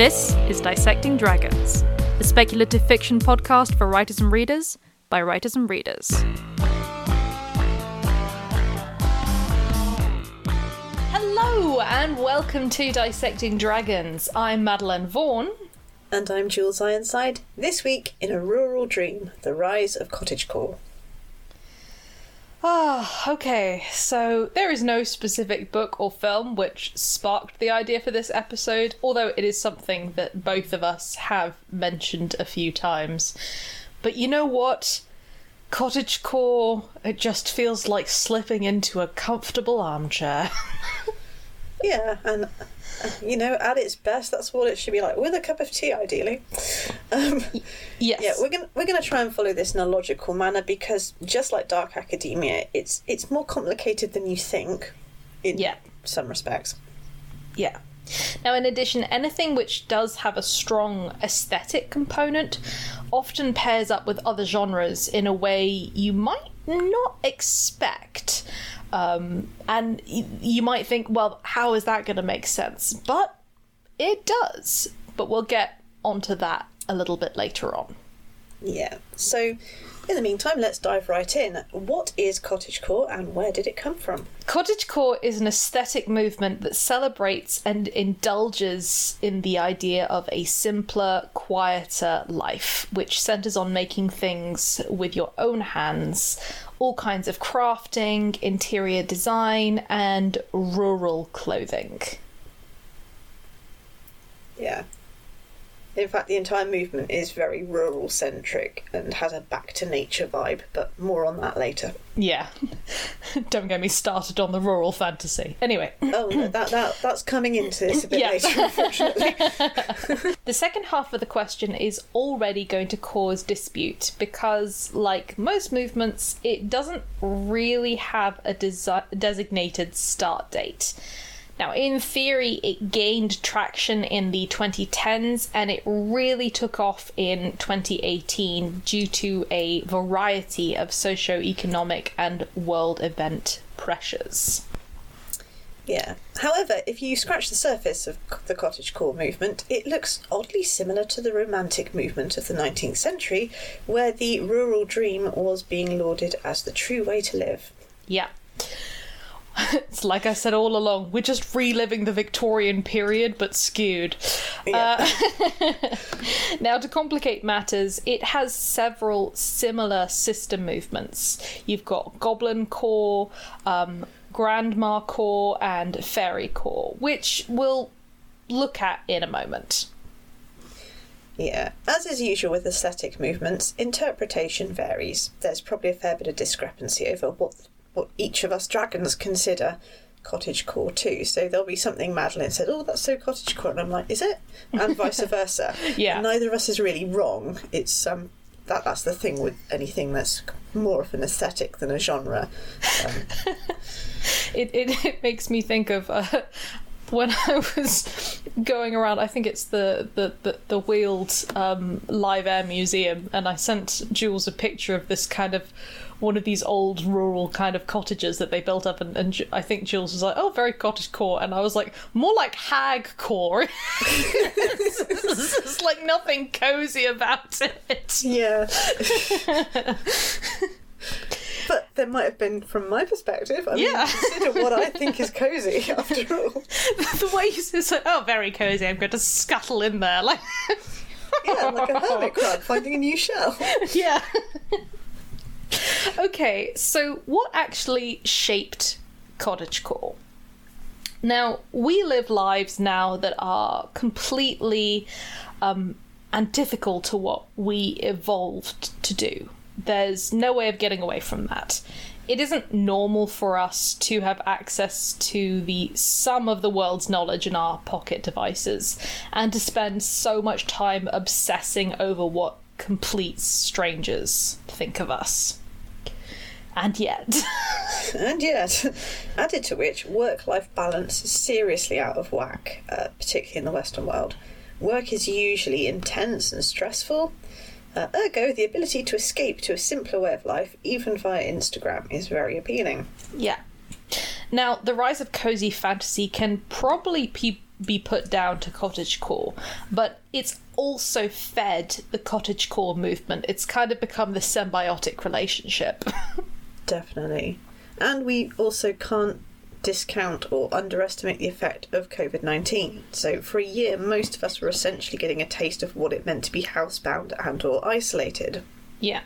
This is Dissecting Dragons, a speculative fiction podcast for writers and readers by writers and readers. Hello, and welcome to Dissecting Dragons. I'm Madeline Vaughan. And I'm Jules Ironside. This week in A Rural Dream The Rise of Cottagecore. Ah, okay. So there is no specific book or film which sparked the idea for this episode, although it is something that both of us have mentioned a few times. But you know what? Cottagecore, it just feels like slipping into a comfortable armchair. Yeah, and you know, at its best, that's what it should be like with a cup of tea, ideally. Um, yes. yeah, we're gonna we're gonna try and follow this in a logical manner because just like Dark Academia, it's it's more complicated than you think. In Yeah. some respects. Yeah. Now, in addition, anything which does have a strong aesthetic component often pairs up with other genres in a way you might not expect. Um, and y- you might think, well, how is that going to make sense? But it does. But we'll get onto that a little bit later on. Yeah. So, in the meantime, let's dive right in. What is cottagecore and where did it come from? Cottagecore is an aesthetic movement that celebrates and indulges in the idea of a simpler, quieter life, which centers on making things with your own hands, all kinds of crafting, interior design, and rural clothing. Yeah. In fact, the entire movement is very rural centric and has a back to nature vibe, but more on that later. Yeah. Don't get me started on the rural fantasy. Anyway. Oh, no, that, that that's coming into this a bit Yeah. later, unfortunately. The second half of the question is already going to cause dispute because, like most movements, it doesn't really have a desi- designated start date. Now, in theory, it gained traction in the 2010s and it really took off in 2018 due to a variety of socio-economic and world event pressures. Yeah. However, if you scratch the surface of the cottagecore movement, it looks oddly similar to the romantic movement of the 19th century, where the rural dream was being lauded as the true way to live. Yeah. It's like I said all along, we're just reliving the Victorian period, but skewed. Yeah. Uh, now, to complicate matters, it has several similar system movements. You've got Goblin Core, um, Grandma Core, and Fairy Core, which we'll look at in a moment. Yeah, as is usual with aesthetic movements, interpretation varies. There's probably a fair bit of discrepancy over what what each of us dragons consider cottagecore too. So there'll be something Madeline said, "Oh, that's so cottagecore," and I'm like, "Is it?" And vice versa. Yeah. And neither of us is really wrong. It's um that that's the thing with anything that's more of an aesthetic than a genre. Um, it, it, it makes me think of uh, when I was going around. I think it's the the the, the Weald um, Live Air Museum, and I sent Jules a picture of this kind of one of these old rural kind of cottages that they built up, and, and I think Jules was like, "Oh, very cottage core," and I was like, "More like hag core." There's like nothing cozy about it. yeah. But there might have been, from my perspective, I mean, Yeah. consider what I think is cosy, after all. the way you so, "Oh, very cozy," I'm going to scuttle in there, like. Yeah, like a hermit crab finding a new shell. yeah. okay, so what actually shaped cottagecore? Now, we live lives now that are completely um, antithetical to what we evolved to do. There's no way of getting away from that. It isn't normal for us to have access to the sum of the world's knowledge in our pocket devices and to spend so much time obsessing over what complete strangers think of us. And yet, And yet, added to which, work life balance is seriously out of whack, uh, particularly in the Western world. Work is usually intense and stressful. Uh, ergo, the ability to escape to a simpler way of life, even via Instagram, is very appealing. Yeah. Now, the rise of cozy fantasy can probably pe- be put down to cottagecore, but it's also fed the cottagecore movement. It's kind of become this symbiotic relationship. Definitely. And we also can't discount or underestimate the effect of COVID 19. So, for a year, most of us were essentially getting a taste of what it meant to be housebound and or isolated. yeah.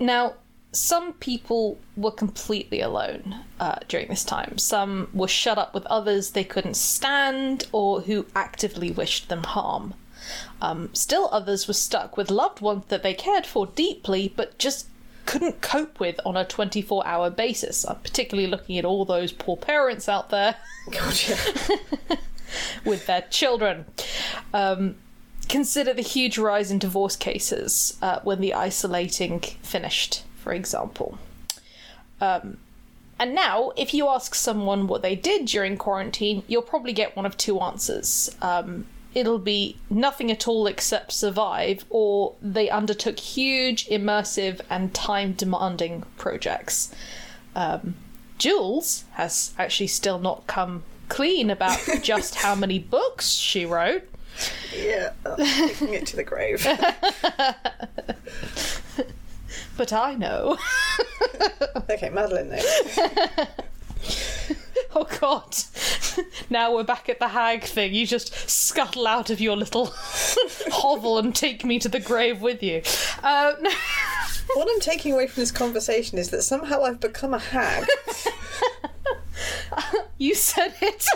Now, some people were completely alone uh, during this time. Some were shut up with others they couldn't stand or who actively wished them harm. Um, still, others were stuck with loved ones that they cared for deeply but just couldn't cope with on a 24 hour basis. I'm particularly looking at all those poor parents out there yeah. with their children. Um, consider the huge rise in divorce cases uh, when the isolating finished, for example. Um, and now, if you ask someone what they did during quarantine, you'll probably get one of two answers. Um, it'll be nothing at all except survive, or they undertook huge, immersive, and time demanding projects. Um, Jules has actually still not come clean about just how many books she wrote. yeah, that's taking it to the grave. But I know. Okay, Madeline, though. Oh god. now we're back at the hag thing. You just scuttle out of your little hovel and take me to the grave with you. Uh, no. What I'm taking away from this conversation is that somehow I've become a hag. you said it.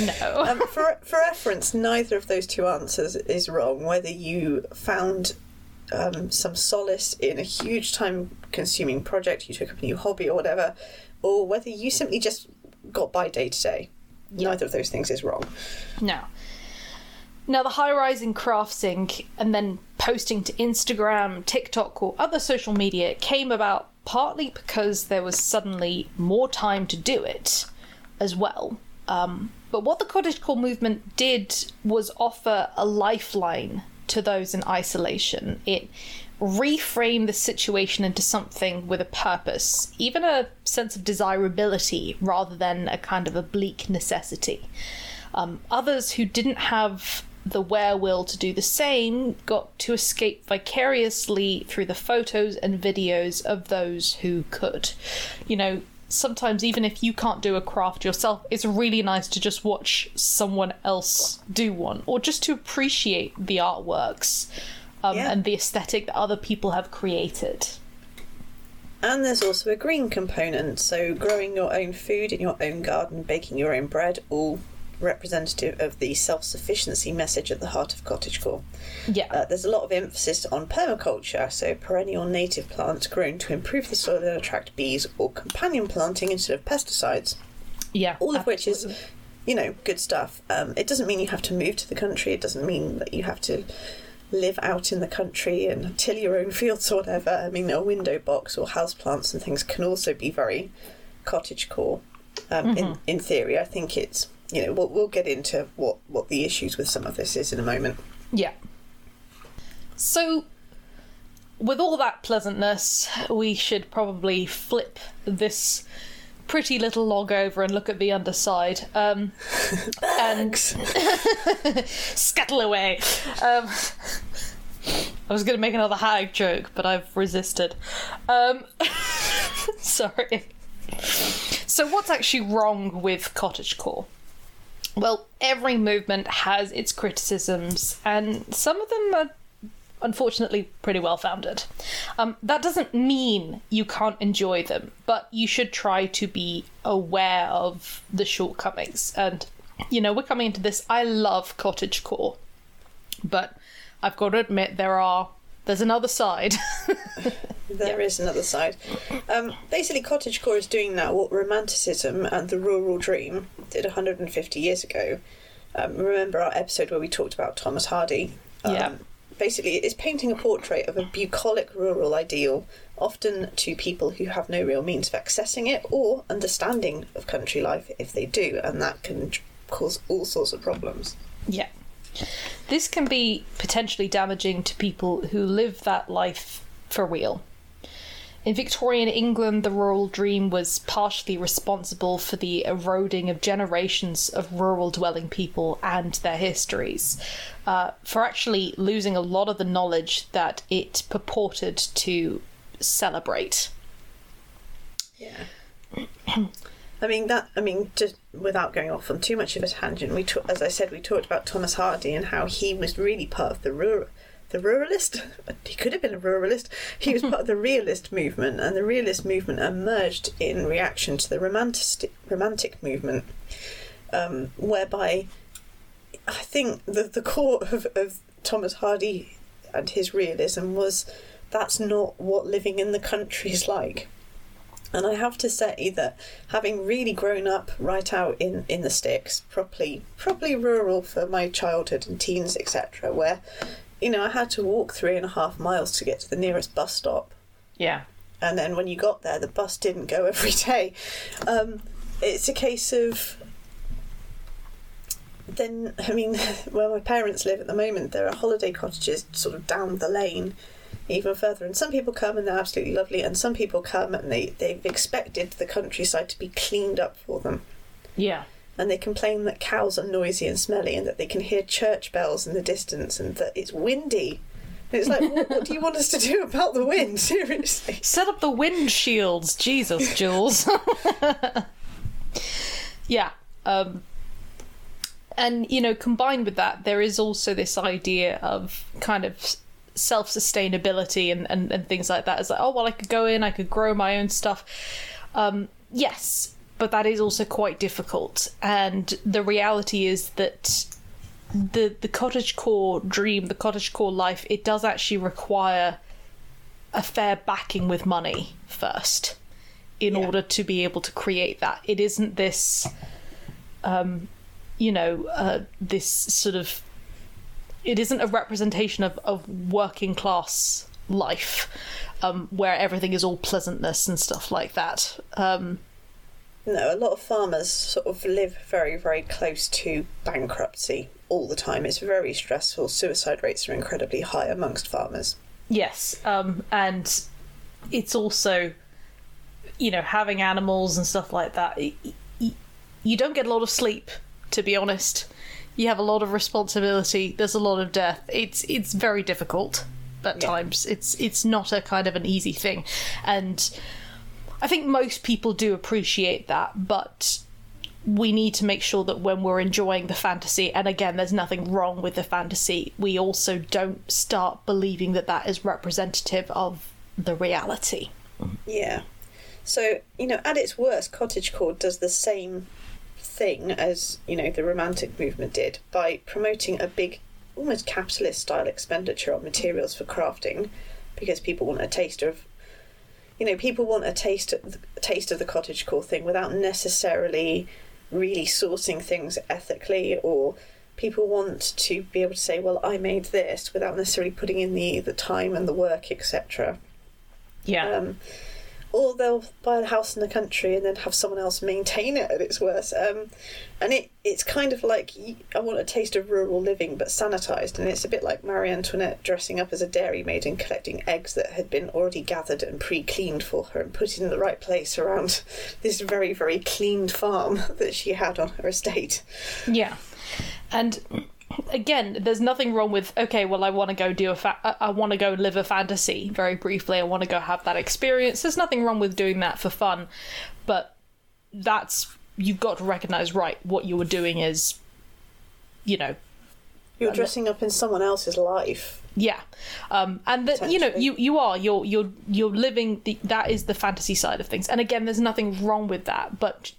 no. Um, for, for reference, neither of those two answers is wrong. Whether you found um, some solace in a huge time consuming project, you took up a new hobby or whatever, or whether you simply just got by day to day. Neither of those things is wrong. No. Now, the high rise in crafting and then posting to Instagram, TikTok, or other social media came about partly because there was suddenly more time to do it as well. Um, but what the cottagecore movement did was offer a lifeline to those in isolation. It reframed the situation into something with a purpose, even a sense of desirability rather than a kind of a bleak necessity. Um, others who didn't have the wherewithal to do the same got to escape vicariously through the photos and videos of those who could. You know, sometimes even if you can't do a craft yourself, it's really nice to just watch someone else do one or just to appreciate the artworks um, Yeah. and the aesthetic that other people have created. And there's also a green component, so growing your own food in your own garden, baking your own bread, all representative of the self sufficiency message at the heart of cottagecore. Yeah. Uh, there's a lot of emphasis on permaculture, so perennial native plants grown to improve the soil and attract bees, or companion planting instead of pesticides. yeah. All of which is, you know, good stuff. Um, it doesn't mean you have to move to the country. It doesn't mean that you have to live out in the country and till your own fields or whatever. I mean, a window box or houseplants and things can also be very cottage core. Um, in in theory, I think it's you know we'll, we'll get into what what the issues with some of this is in a moment. Yeah. So, with all that pleasantness, we should probably flip this pretty little log over and look at the underside. Um, and scuttle away. Um, I was going to make another hag joke, but I've resisted. Um, sorry. So, what's actually wrong with cottagecore? Well, every movement has its criticisms, and some of them are unfortunately pretty well founded. Um, that doesn't mean you can't enjoy them, but you should try to be aware of the shortcomings. And, you know, we're coming into this. I love cottage core, but I've got to admit there are. There's another side. There is another side. Um, basically, cottagecore is doing now what Romanticism and the rural dream did 150 years ago. Um, remember our episode where we talked about Thomas Hardy? Um, Yeah. Basically, it's painting a portrait of a bucolic rural ideal, often to people who have no real means of accessing it or understanding of country life if they do, and that can cause all sorts of problems. Yeah. This can be potentially damaging to people who live that life for real. In Victorian England, the rural dream was partially responsible for the eroding of generations of rural dwelling people and their histories, uh, for actually losing a lot of the knowledge that it purported to celebrate. Yeah. I mean that. I mean, just without going off on too much of a tangent, we as I said, we talked about Thomas Hardy and how he was really part of the rural, the ruralist. He could have been a ruralist. He was part of the realist movement, and the realist movement emerged in reaction to the romantic romantic movement, um, whereby I think the the core of, of Thomas Hardy and his realism was that's not what living in the country is like. And I have to say that having really grown up right out in, in the sticks, properly properly rural for my childhood and teens, etc., where, you know, I had to walk three and a half miles to get to the nearest bus stop. Yeah. And then when you got there, the bus didn't go every day. Um, it's a case of then, I mean, where my parents live at the moment, there are holiday cottages sort of down the lane even further. And some people come and they're absolutely lovely, and some people come and they, they've expected the countryside to be cleaned up for them. Yeah. And they complain that cows are noisy and smelly and that they can hear church bells in the distance and that it's windy. It's like, what, what do you want us to do about the wind? Seriously. Set up the wind shields. Jesus, Jules. yeah. Um, and, you know, combined with that, there is also this idea of kind of self sustainability and, and, and things like that. It's like, oh, well, I could go in, I could grow my own stuff. Um, yes, but that is also quite difficult. And the reality is that the the cottage core dream, the cottage core life, it does actually require a fair backing with money first in Yeah. order to be able to create that. It isn't this, um, you know, uh, this sort of. It isn't a representation of, of working class life, um, where everything is all pleasantness and stuff like that. Um, No, a lot of farmers sort of live very, very close to bankruptcy all the time. It's very stressful. Suicide rates are incredibly high amongst farmers. Yes, um, and it's also, you know, having animals and stuff like that. y- y- You don't get a lot of sleep, to be honest. You have a lot of responsibility. There's a lot of death. It's it's very difficult at Yeah. times. It's it's not a kind of an easy thing, and I think most people do appreciate that, but we need to make sure that when we're enjoying the fantasy, and again, there's nothing wrong with the fantasy, we also don't start believing that that is representative of the reality. Yeah. So, you know, at its worst, cottagecore does the same thing as, you know, the romantic movement did by promoting a big, almost capitalist style expenditure on materials for crafting because people want a taste of you know, people want a taste of, a taste of the cottagecore thing without necessarily really sourcing things ethically or people want to be able to say, well, I made this without necessarily putting in the, the time and the work, etc. Yeah. Um, or they'll buy a house in the country and then have someone else maintain it at its worst. Um, and it it's kind of like I want a taste of rural living but sanitized, and it's a bit like Marie Antoinette dressing up as a dairy maid and collecting eggs that had been already gathered and pre-cleaned for her and put in the right place around this very very cleaned farm that she had on her estate. Yeah, and again, there's nothing wrong with okay. Well, I want to go do a fa- I- want to go live a fantasy very briefly. I want to go have that experience. There's nothing wrong with doing that for fun, but that's you've got to recognize right what you were doing is, you know, You're dressing up in someone else's life. yeah, um, and that you know you you are you're you're you're living the that is the fantasy side of things. And again, there's nothing wrong with that, but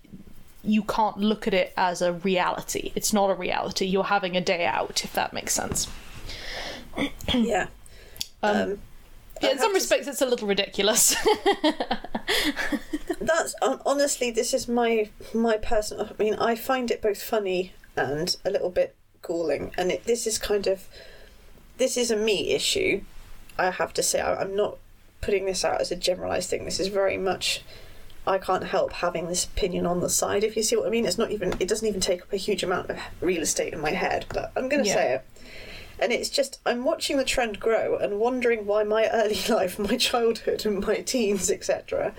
you can't look at it as a reality. It's not a reality. You're having a day out, if that makes sense. Yeah. Um, Yeah, in some respects, it's a little ridiculous. That's hon- honestly, this is my my personal. I mean, I find it both funny and a little bit galling, and it, this is kind of this is a me issue. I have to say, I, I'm not putting this out as a generalized thing. This is very much. I can't help having this opinion on the side. If you see what I mean, it's not even. It doesn't even take up a huge amount of real estate in my head. But I'm going to Yeah. say it. And it's just, I'm watching the trend grow and wondering why my early life, my childhood, and my teens, etc.,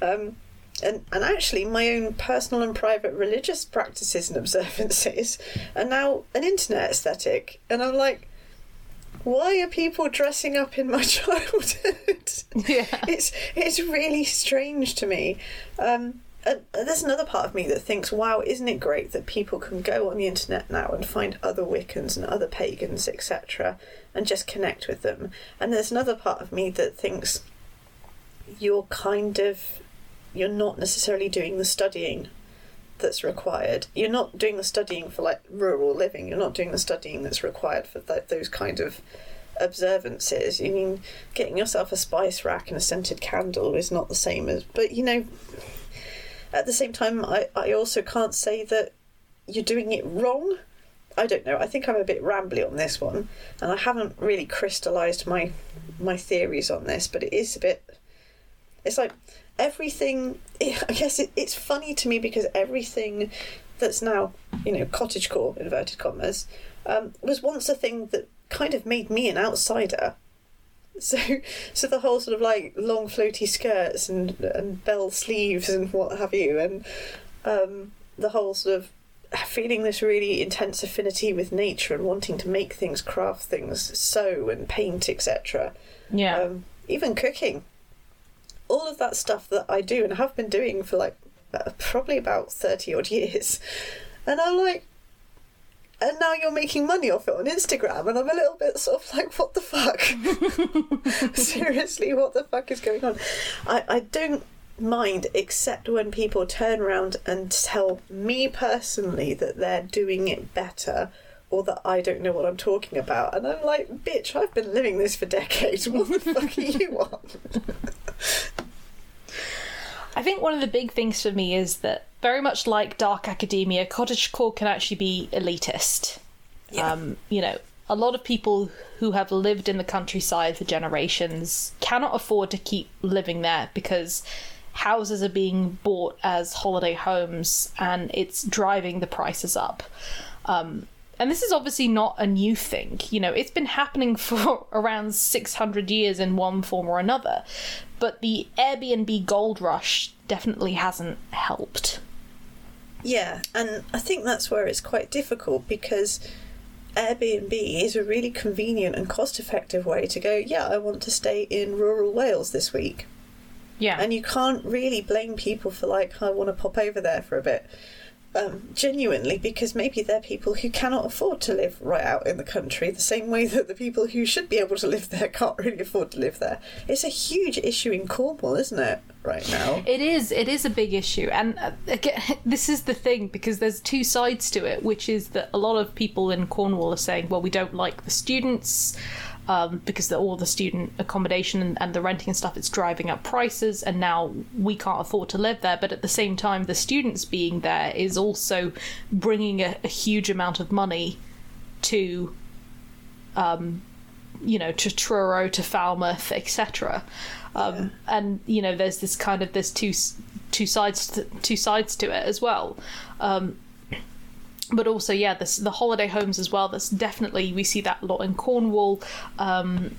um, and, and actually my own personal and private religious practices and observances are now an internet aesthetic. And I'm like, why are people dressing up in my childhood? Yeah. It's it's really strange to me. Um, and there's another part of me that thinks, wow, isn't it great that people can go on the internet now and find other Wiccans and other pagans, etc., and just connect with them? And there's another part of me that thinks you're kind of you're not necessarily doing the studying that's required. You're not doing the studying for like rural living. You're not doing the studying that's required for th- those kind of observances. I mean, getting yourself a spice rack and a scented candle is not the same as. But you know, at the same time, I I also can't say that you're doing it wrong. I don't know. I think I'm a bit rambly on this one, and I haven't really crystallized my my theories on this. But it is a bit. It's like everything. I guess it, it's funny to me because everything that's now you know cottagecore inverted commas um, was once a thing that kind of made me an outsider. So, so the whole sort of like long floaty skirts and and bell sleeves and what have you, and um, the whole sort of feeling this really intense affinity with nature and wanting to make things, craft things, sew and paint, etc. Yeah. Um, even cooking. All of that stuff that I do and have been doing for like uh, probably about 30 odd years. And I'm like, and now you're making money off it on Instagram, and I'm a little bit sort of like, what the fuck? Seriously, what the fuck is going on? I, I don't mind, except when people turn around and tell me personally that they're doing it better or that I don't know what I'm talking about. And I'm like, bitch, I've been living this for decades. What the fuck are you on? I think one of the big things for me is that very much like dark academia, cottagecore can actually be elitist. Yeah. Um, you know, a lot of people who have lived in the countryside for generations cannot afford to keep living there because houses are being bought as holiday homes and it's driving the prices up. Um, and this is obviously not a new thing. You know, it's been happening for around 600 years in one form or another. But the Airbnb gold rush definitely hasn't helped. Yeah, and I think that's where it's quite difficult because Airbnb is a really convenient and cost effective way to go, yeah, I want to stay in rural Wales this week. Yeah. And you can't really blame people for, like, I want to pop over there for a bit. Um, genuinely, because maybe they're people who cannot afford to live right out in the country, the same way that the people who should be able to live there can't really afford to live there. It's a huge issue in Cornwall, isn't it, right now? It is. It is a big issue, and uh, again, this is the thing because there's two sides to it, which is that a lot of people in Cornwall are saying, "Well, we don't like the students." Um, because the, all the student accommodation and, and the renting and stuff, it's driving up prices, and now we can't afford to live there. But at the same time, the students being there is also bringing a, a huge amount of money to um, you know, to Truro, to Falmouth, etc. Um, And you know, there's this kind of there's two two sides to, two sides to it as well. Um, but also, yeah, this, the holiday homes as well. That's definitely we see that a lot in Cornwall, um,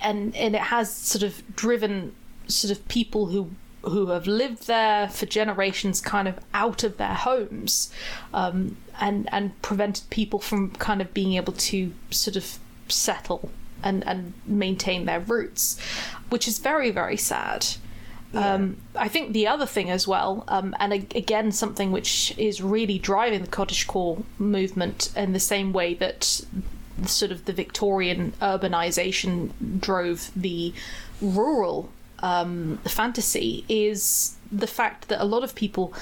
and and it has sort of driven sort of people who who have lived there for generations kind of out of their homes um, and and prevented people from kind of being able to sort of settle and and maintain their roots which is very very sad um, I think the other thing as well, um, and a- again something which is really driving the cottagecore movement in the same way that sort of the Victorian urbanization drove the rural um, fantasy, is the fact that a lot of people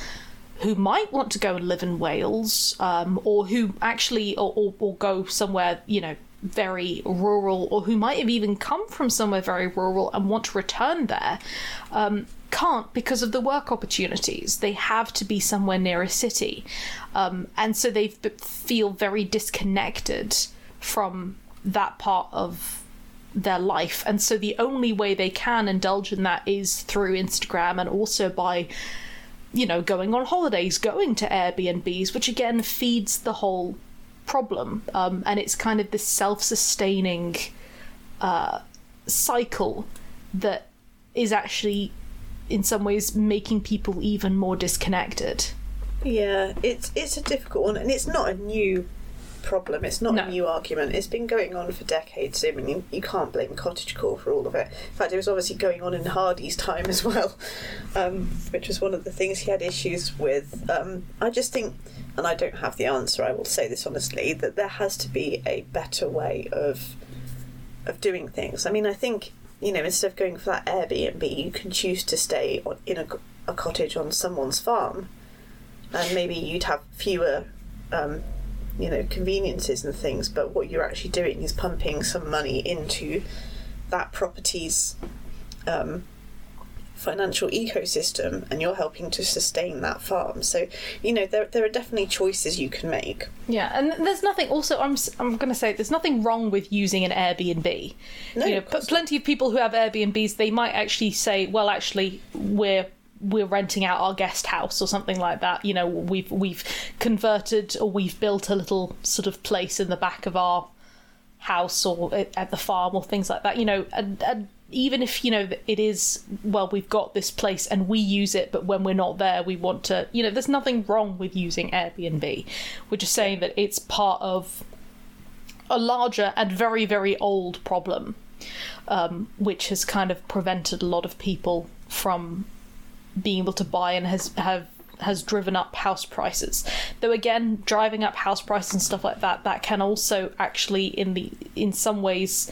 who might want to go and live in Wales, um, or who actually, or, or, or go somewhere, you know, very rural, or who might have even come from somewhere very rural and want to return there, um, can't because of the work opportunities. They have to be somewhere near a city, um, and so they feel very disconnected from that part of their life. And so the only way they can indulge in that is through Instagram and also by you know, going on holidays, going to Airbnbs, which again feeds the whole problem, um, and it's kind of this self-sustaining uh, cycle that is actually, in some ways, making people even more disconnected. Yeah, it's it's a difficult one, and it's not a new problem. It's not No. a new argument. It's been going on for decades. I mean, you, you can't blame cottagecore for all of it. In fact, it was obviously going on in Hardy's time as well, um, which was one of the things he had issues with. Um, I just think, and I don't have the answer. I will say this honestly, that there has to be a better way of of doing things. I mean, I think you know instead of going for that Airbnb, you can choose to stay on, in a, a cottage on someone's farm, and maybe you'd have fewer. Um, you know conveniences and things but what you're actually doing is pumping some money into that property's um, financial ecosystem and you're helping to sustain that farm so you know there, there are definitely choices you can make Yeah, and there's nothing. Also, I'm I'm going to say there's nothing wrong with using an Airbnb. No, you know, of plenty of people who have Airbnbs, they might actually say, well, actually, we're we're renting out our guest house or something like that. You know, we've we've converted or we've built a little sort of place in the back of our house or at the farm or things like that. You know, and, and even if you know it is well, we've got this place and we use it, but when we're not there, we want to. You know, there's nothing wrong with using Airbnb. We're just saying that it's part of a larger and very very old problem, um, which has kind of prevented a lot of people from being able to buy and has have has driven up house prices. Though again, driving up house prices and stuff like that, that can also actually in the in some ways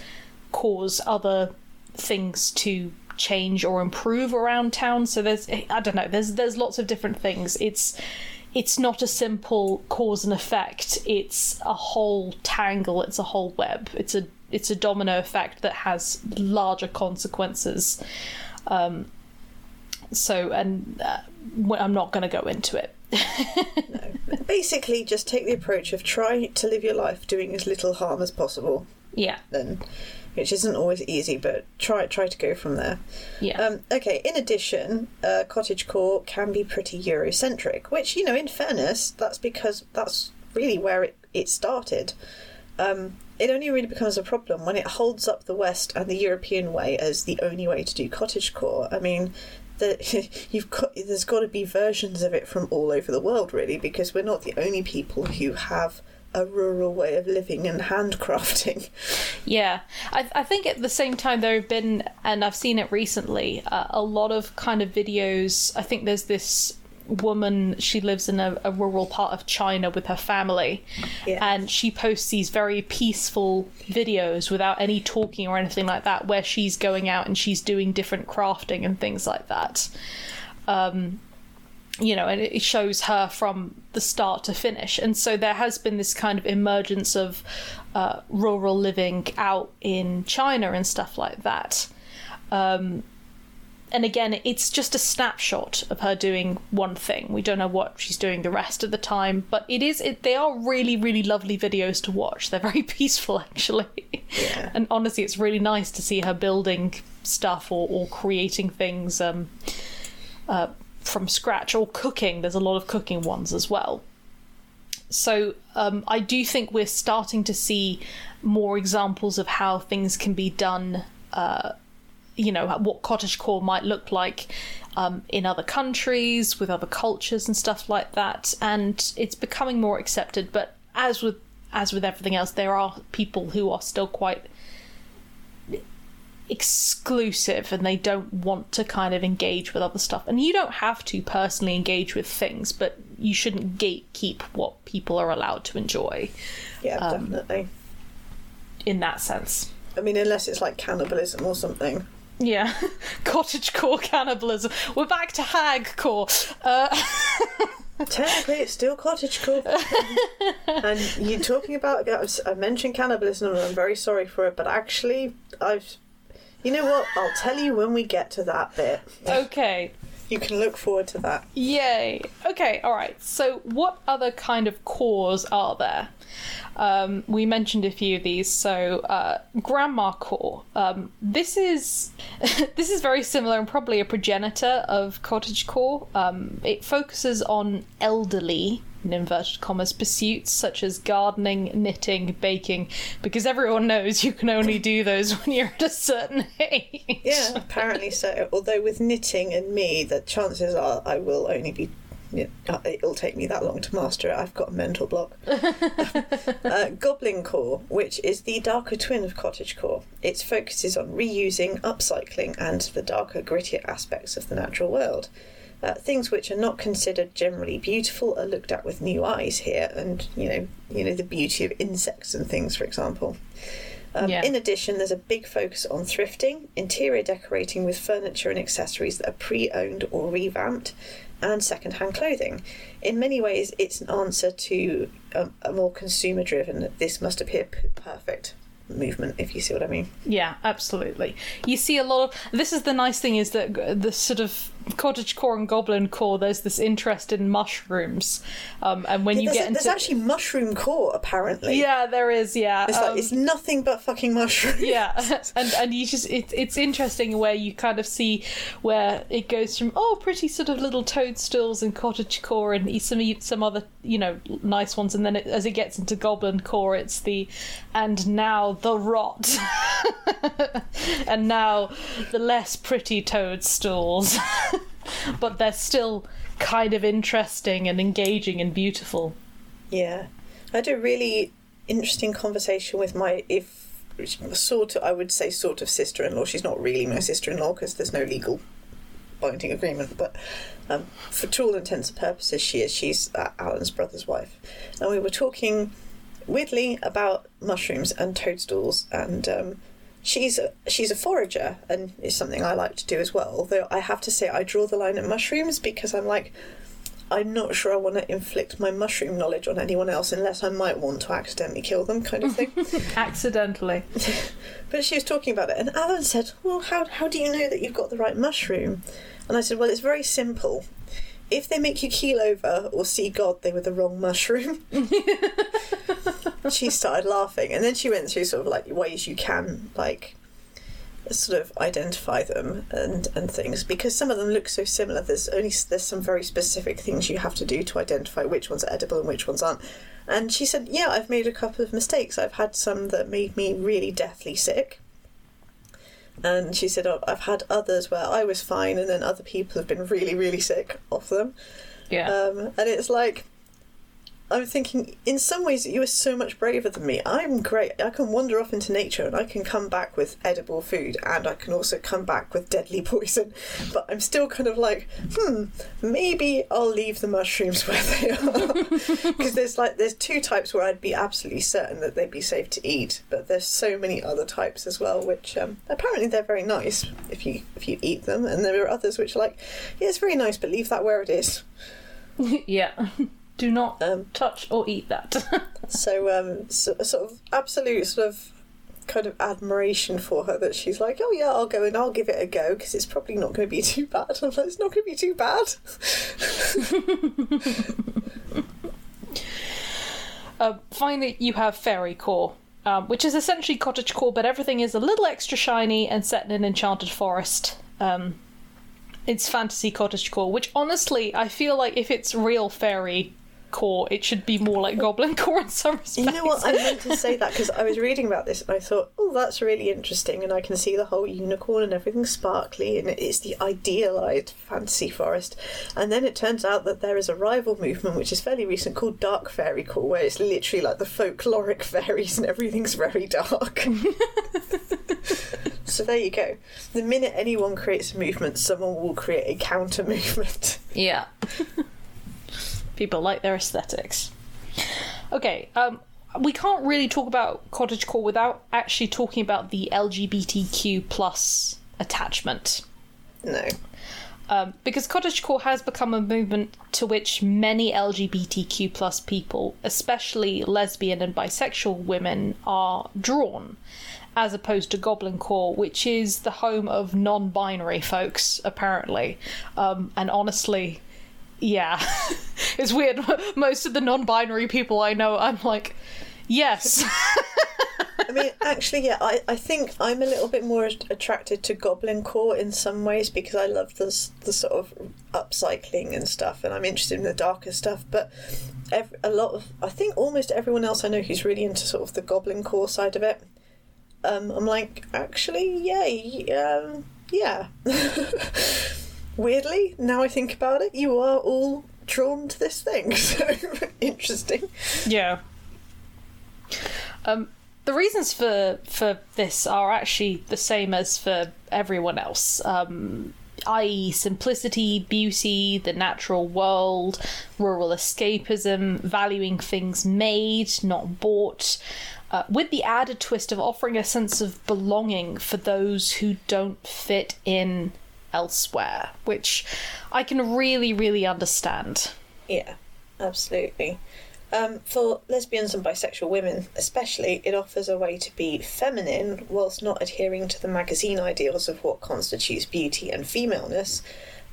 cause other things to change or improve around town. So there's I don't know, there's there's lots of different things. It's it's not a simple cause and effect. It's a whole tangle, it's a whole web. It's a it's a domino effect that has larger consequences. Um, so and uh, I'm not going to go into it. basically just take the approach of try to live your life doing as little harm as possible Yeah, then which isn't always easy but try try to go from there yeah, Um, okay, in addition, uh, cottagecore can be pretty Eurocentric, which, you know, in fairness, that's because that's really where it, it started. Um, it only really becomes a problem when it holds up the West and the European way as the only way to do cottagecore. I mean, the, you've got there's got to be versions of it from all over the world, really, because we're not the only people who have a rural way of living and handcrafting. yeah. I I think at the same time there have been, and I've seen it recently, uh, a lot of kind of videos. I think there's this woman she lives in a, a rural part of china with her family and she posts these very peaceful videos without any talking or anything like that where she's going out and she's doing different crafting and things like that um, you know, and it shows her from the start to finish. And so there has been this kind of emergence of uh, rural living out in China and stuff like that. Um, and again, it's just a snapshot of her doing one thing. We don't know what she's doing the rest of the time, but it is. It, they are really, really lovely videos to watch. They're very peaceful, actually. Yeah. And honestly, it's really nice to see her building stuff or, or creating things. Um, uh, from scratch or cooking. There's a lot of cooking ones as well. So um, I do think we're starting to see more examples of how things can be done. Uh, you know what cottagecore might look like um, in other countries with other cultures and stuff like that, and it's becoming more accepted. But as with as with everything else, there are people who are still quite exclusive and they don't want to kind of engage with other stuff. And you don't have to personally engage with things, but you shouldn't gatekeep what people are allowed to enjoy Yeah, Um, definitely. in that sense. I mean, unless it's like cannibalism or something. Yeah, cottagecore cannibalism. We're back to hagcore. Uh, Technically, it's still cottagecore. and you're talking about. I mentioned cannibalism, and I'm very sorry for it, but actually, I've. You know what? I'll tell you when we get to that bit. okay, You can look forward to that. Yay. Okay, alright. So, what other kind of cores are there? Um, we mentioned a few of these. So, uh, grandma core. Um, this is this is very similar and probably a progenitor of cottage core. Um, it focuses on elderly in inverted commas pursuits such as gardening, knitting, baking, because everyone knows you can only do those when you're at a certain age. Yeah, apparently so. Although with knitting and me, the chances are I will only be. Yeah, uh, It'll take me that long to master it. I've got a mental block. uh, Goblin Core, which is the darker twin of Cottage Core, it focuses on reusing, upcycling, and the darker, grittier aspects of the natural world. Uh, things which are not considered generally beautiful are looked at with new eyes here, and you know, you know the beauty of insects and things, for example. Um, Yeah. In addition, there's a big focus on thrifting, interior decorating with furniture and accessories that are pre-owned or revamped, and second-hand clothing. In many ways, it's an answer to a, a more consumer-driven "this must appear p- perfect" movement, if you see what I mean. Yeah, absolutely. You see a lot of. This is the nice thing is that the sort of cottage core and goblin core. There's this interest in mushrooms, um, and when you get a- into there's actually mushroom core, apparently. yeah, there is yeah. It's um, like it's nothing but fucking mushrooms. yeah and and you just it, it's interesting where you kind of see where it goes from oh pretty sort of little toadstools and cottage core and some some other you know nice ones and then it, as it gets into goblin core it's the and now the rot and now the less pretty toadstools but they're still kind of interesting and engaging and beautiful Yeah, I had a really interesting conversation with my if sort of I would say sort of sister-in-law. She's not really my sister-in-law because there's no legal binding agreement, but um, for to all intents and purposes, she is. She's uh, Alan's brother's wife, and we were talking weirdly about mushrooms and toadstools and. Um, She's a, she's a forager and is something I like to do as well. Although I have to say I draw the line at mushrooms because I'm like I'm not sure I want to inflict my mushroom knowledge on anyone else unless I might want to accidentally kill them, kind of thing. accidentally but she was talking about it, and Alan said, Well, how, how do you know that you've got the right mushroom? And I said, Well, it's very simple. If they make you keel over or see God, they were the wrong mushroom. she started laughing, and then she went through sort of like ways you can, like, sort of identify them and and things because some of them look so similar. There's only there's some very specific things you have to do to identify which ones are edible and which ones aren't. And she said yeah i've made a couple of mistakes. I've had some that made me really deathly sick and she said oh, i've had others where i was fine and then other people have been really really sick off them. Yeah. Um, and it's like I'm thinking, in some ways, you are so much braver than me. I'm great. I can wander off into nature and I can come back with edible food and I can also come back with deadly poison. But I'm still kind of like, hmm, maybe I'll leave the mushrooms where they are. Because there's like, there's two types where I'd be absolutely certain that they'd be safe to eat, but there's so many other types as well, which um, apparently they're very nice if you if you eat them. And there are others which are like, yeah, it's very nice, but leave that where it is. yeah. Do not Um, touch or eat that. So, um, so, sort of absolute sort of kind of admiration for her that she's like, oh yeah, I'll go and I'll give it a go because it's probably not going to be too bad. I'm like, it's not going to be too bad. uh, finally, you have Fairy Core, um, which is essentially cottage core, but everything is a little extra shiny and set in an enchanted forest. Um, it's fantasy cottage core, which honestly, I feel like if it's real fairy core, it should be more like goblin core in some respects. You know what? I meant to say that because I was reading about this and I thought, oh, that's really interesting, and I can see the whole unicorn and everything sparkly, and it's the idealised fantasy forest. And then it turns out that there is a rival movement which is fairly recent called Dark Fairy Core, where it's literally like the folkloric fairies and everything's very dark. so there you go. The minute anyone creates a movement, someone will create a counter movement. Yeah. People like their aesthetics. Okay, um, we can't really talk about cottagecore without actually talking about the LGBTQ plus attachment. No. Um, because cottagecore has become a movement to which many LGBTQ plus people, especially lesbian and bisexual women, are drawn, as opposed to Goblin Core, which is the home of non-binary folks, apparently. Um, and honestly, yeah, it's weird. Most of the non-binary people I know, I'm like, Yes. I mean, actually, yeah, I, I think I'm a little bit more attracted to Goblin Core in some ways because I love the, the sort of upcycling and stuff, and I'm interested in the darker stuff. But every, a lot of, I think almost everyone else I know who's really into sort of the Goblin Core side of it, um, I'm like, actually, yay, um, yeah. Weirdly, now I think about it, you are all drawn to this thing, so interesting. Yeah. Um, the reasons for for this are actually the same as for everyone else. Um, i.e., simplicity, beauty, the natural world, rural escapism, valuing things made, not bought, uh, with the added twist of offering a sense of belonging for those who don't fit in elsewhere, which I can really, really understand. Yeah, absolutely. Um, for lesbians and bisexual women, especially, it offers a way to be feminine whilst not adhering to the magazine ideals of what constitutes beauty and femaleness,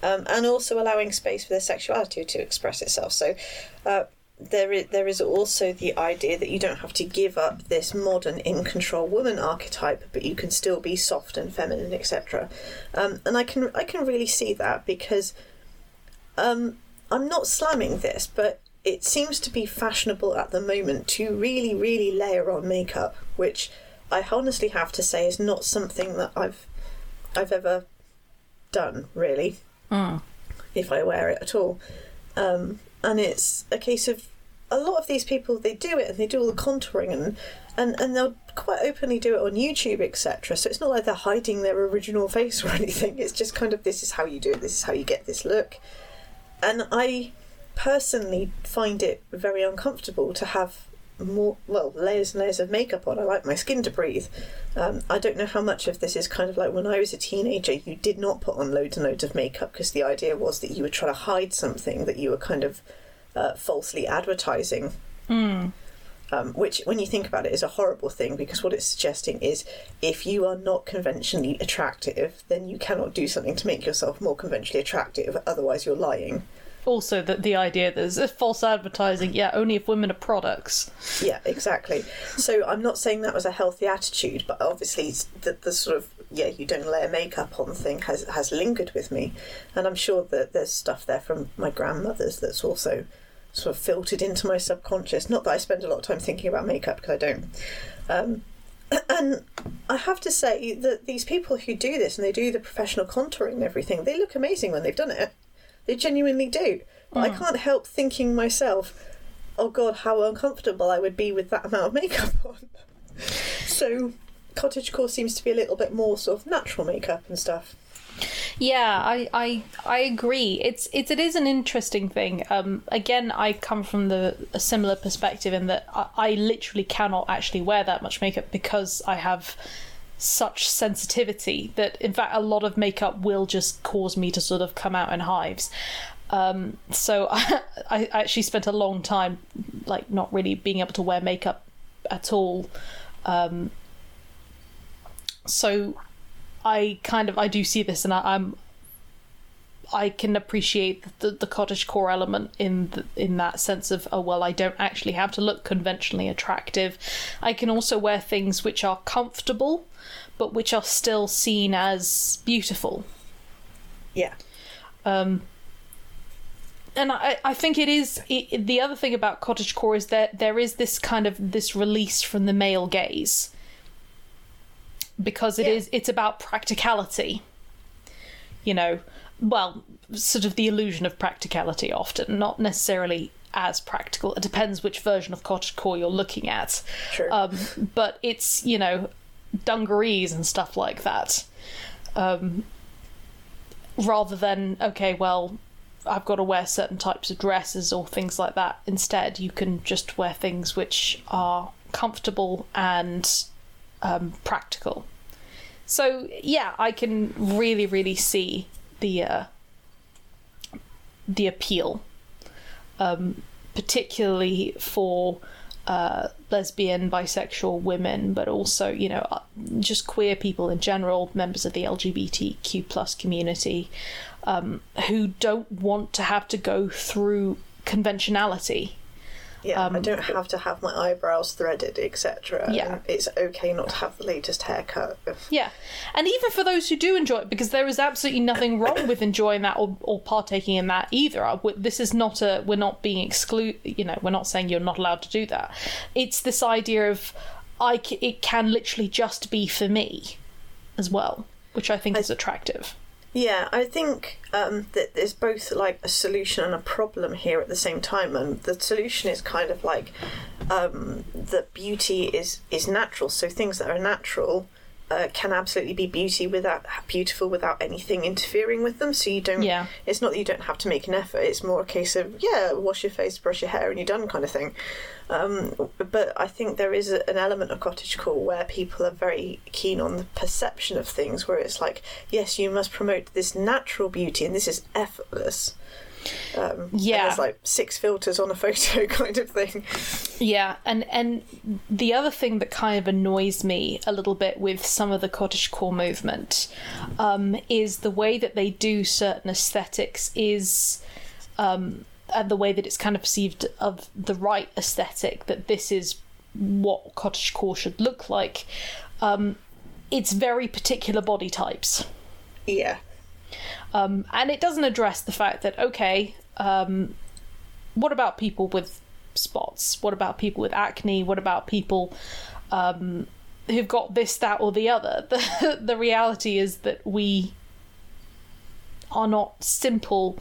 um, and also allowing space for their sexuality to express itself. So, uh, there is there is also the idea that you don't have to give up this modern in control woman archetype, but you can still be soft and feminine, etc. Um, and I can I can really see that because um, I'm not slamming this, but it seems to be fashionable at the moment to really, really layer on makeup, which I honestly have to say is not something that I've I've ever done really, mm. if I wear it at all. Um, and it's a case of a lot of these people they do it and they do all the contouring and and, and they'll quite openly do it on YouTube, etc. So it's not like they're hiding their original face or anything. It's just kind of this is how you do it. This is how you get this look. And I personally find it very uncomfortable to have more well layers and layers of makeup on. I like my skin to breathe. Um, I don't know how much of this is kind of like when I was a teenager. You did not put on loads and loads of makeup because the idea was that you were trying to hide something that you were kind of uh, falsely advertising. Mm. Um, which, when you think about it, is a horrible thing because what it's suggesting is if you are not conventionally attractive, then you cannot do something to make yourself more conventionally attractive, otherwise, you're lying also that the idea that there's false advertising, yeah, only if women are products. Yeah, exactly. So I'm not saying that was a healthy attitude, but obviously the, the sort of yeah, you don't layer makeup on thing has has lingered with me, and I'm sure that there's stuff there from my grandmother's that's also sort of filtered into my subconscious. Not that I spend a lot of time thinking about makeup because I don't. Um, and I have to say that these people who do this and they do the professional contouring and everything, they look amazing when they've done it. They genuinely do. But mm. I can't help thinking myself, oh god, how uncomfortable I would be with that amount of makeup on. so, cottagecore seems to be a little bit more sort of natural makeup and stuff. Yeah, I, I I agree. It's it's it is an interesting thing. Um, again, I come from the a similar perspective in that I, I literally cannot actually wear that much makeup because I have such sensitivity that in fact a lot of makeup will just cause me to sort of come out in hives. Um, so I, I, actually spent a long time like not really being able to wear makeup at all. Um, so i kind of i do see this and I, am I can appreciate the, the cottage core element in the, in that sense of oh well I don't actually have to look conventionally attractive. I can also wear things which are comfortable but which are still seen as beautiful. Yeah. Um, and I, I think it is it, the other thing about cottage core is that there is this kind of this release from the male gaze because it yeah. is it's about practicality you know well sort of the illusion of practicality often not necessarily as practical it depends which version of cottage core you're looking at sure. Um, but it's you know dungarees and stuff like that. Um, rather than, okay, well, I've got to wear certain types of dresses or things like that. Instead, you can just wear things which are comfortable and um, practical. So yeah, I can really, really see the uh, the appeal, um, particularly for uh, lesbian, bisexual women, but also, you know, uh, just queer people in general, members of the LGBTQ plus community, um, who don't want to have to go through conventionality. Yeah, I Um, don't have to have my eyebrows threaded, etc. Yeah. It's okay not to have the latest haircut. Yeah, and even for those who do enjoy it, because there is absolutely nothing wrong with enjoying that or, or partaking in that either. This is not a we're not being exclude. You know, we're not saying you're not allowed to do that. It's this idea of I c- it can literally just be for me, as well, which I think is attractive. Yeah, I think um, that there's both like a solution and a problem here at the same time, and the solution is kind of like um, that beauty is is natural. So things that are natural uh, can absolutely be beauty without beautiful without anything interfering with them. So you don't. Yeah. It's not that you don't have to make an effort. It's more a case of yeah, wash your face, brush your hair, and you're done, kind of thing. Um, but I think there is a, an element of cottagecore where people are very keen on the perception of things, where it's like, yes, you must promote this natural beauty, and this is effortless. Um, Yeah. there's like six filters on a photo, kind of thing. Yeah, and and the other thing that kind of annoys me a little bit with some of the cottagecore movement um, is the way that they do certain aesthetics is. Um, and the way that it's kind of perceived of the right aesthetic that this is what cottagecore should look like. Um, it's very particular body types. Yeah, Um, and it doesn't address the fact that okay, um, what about people with spots? What about people with acne? What about people um, who've got this, that, or the other? The the reality is that we are not simple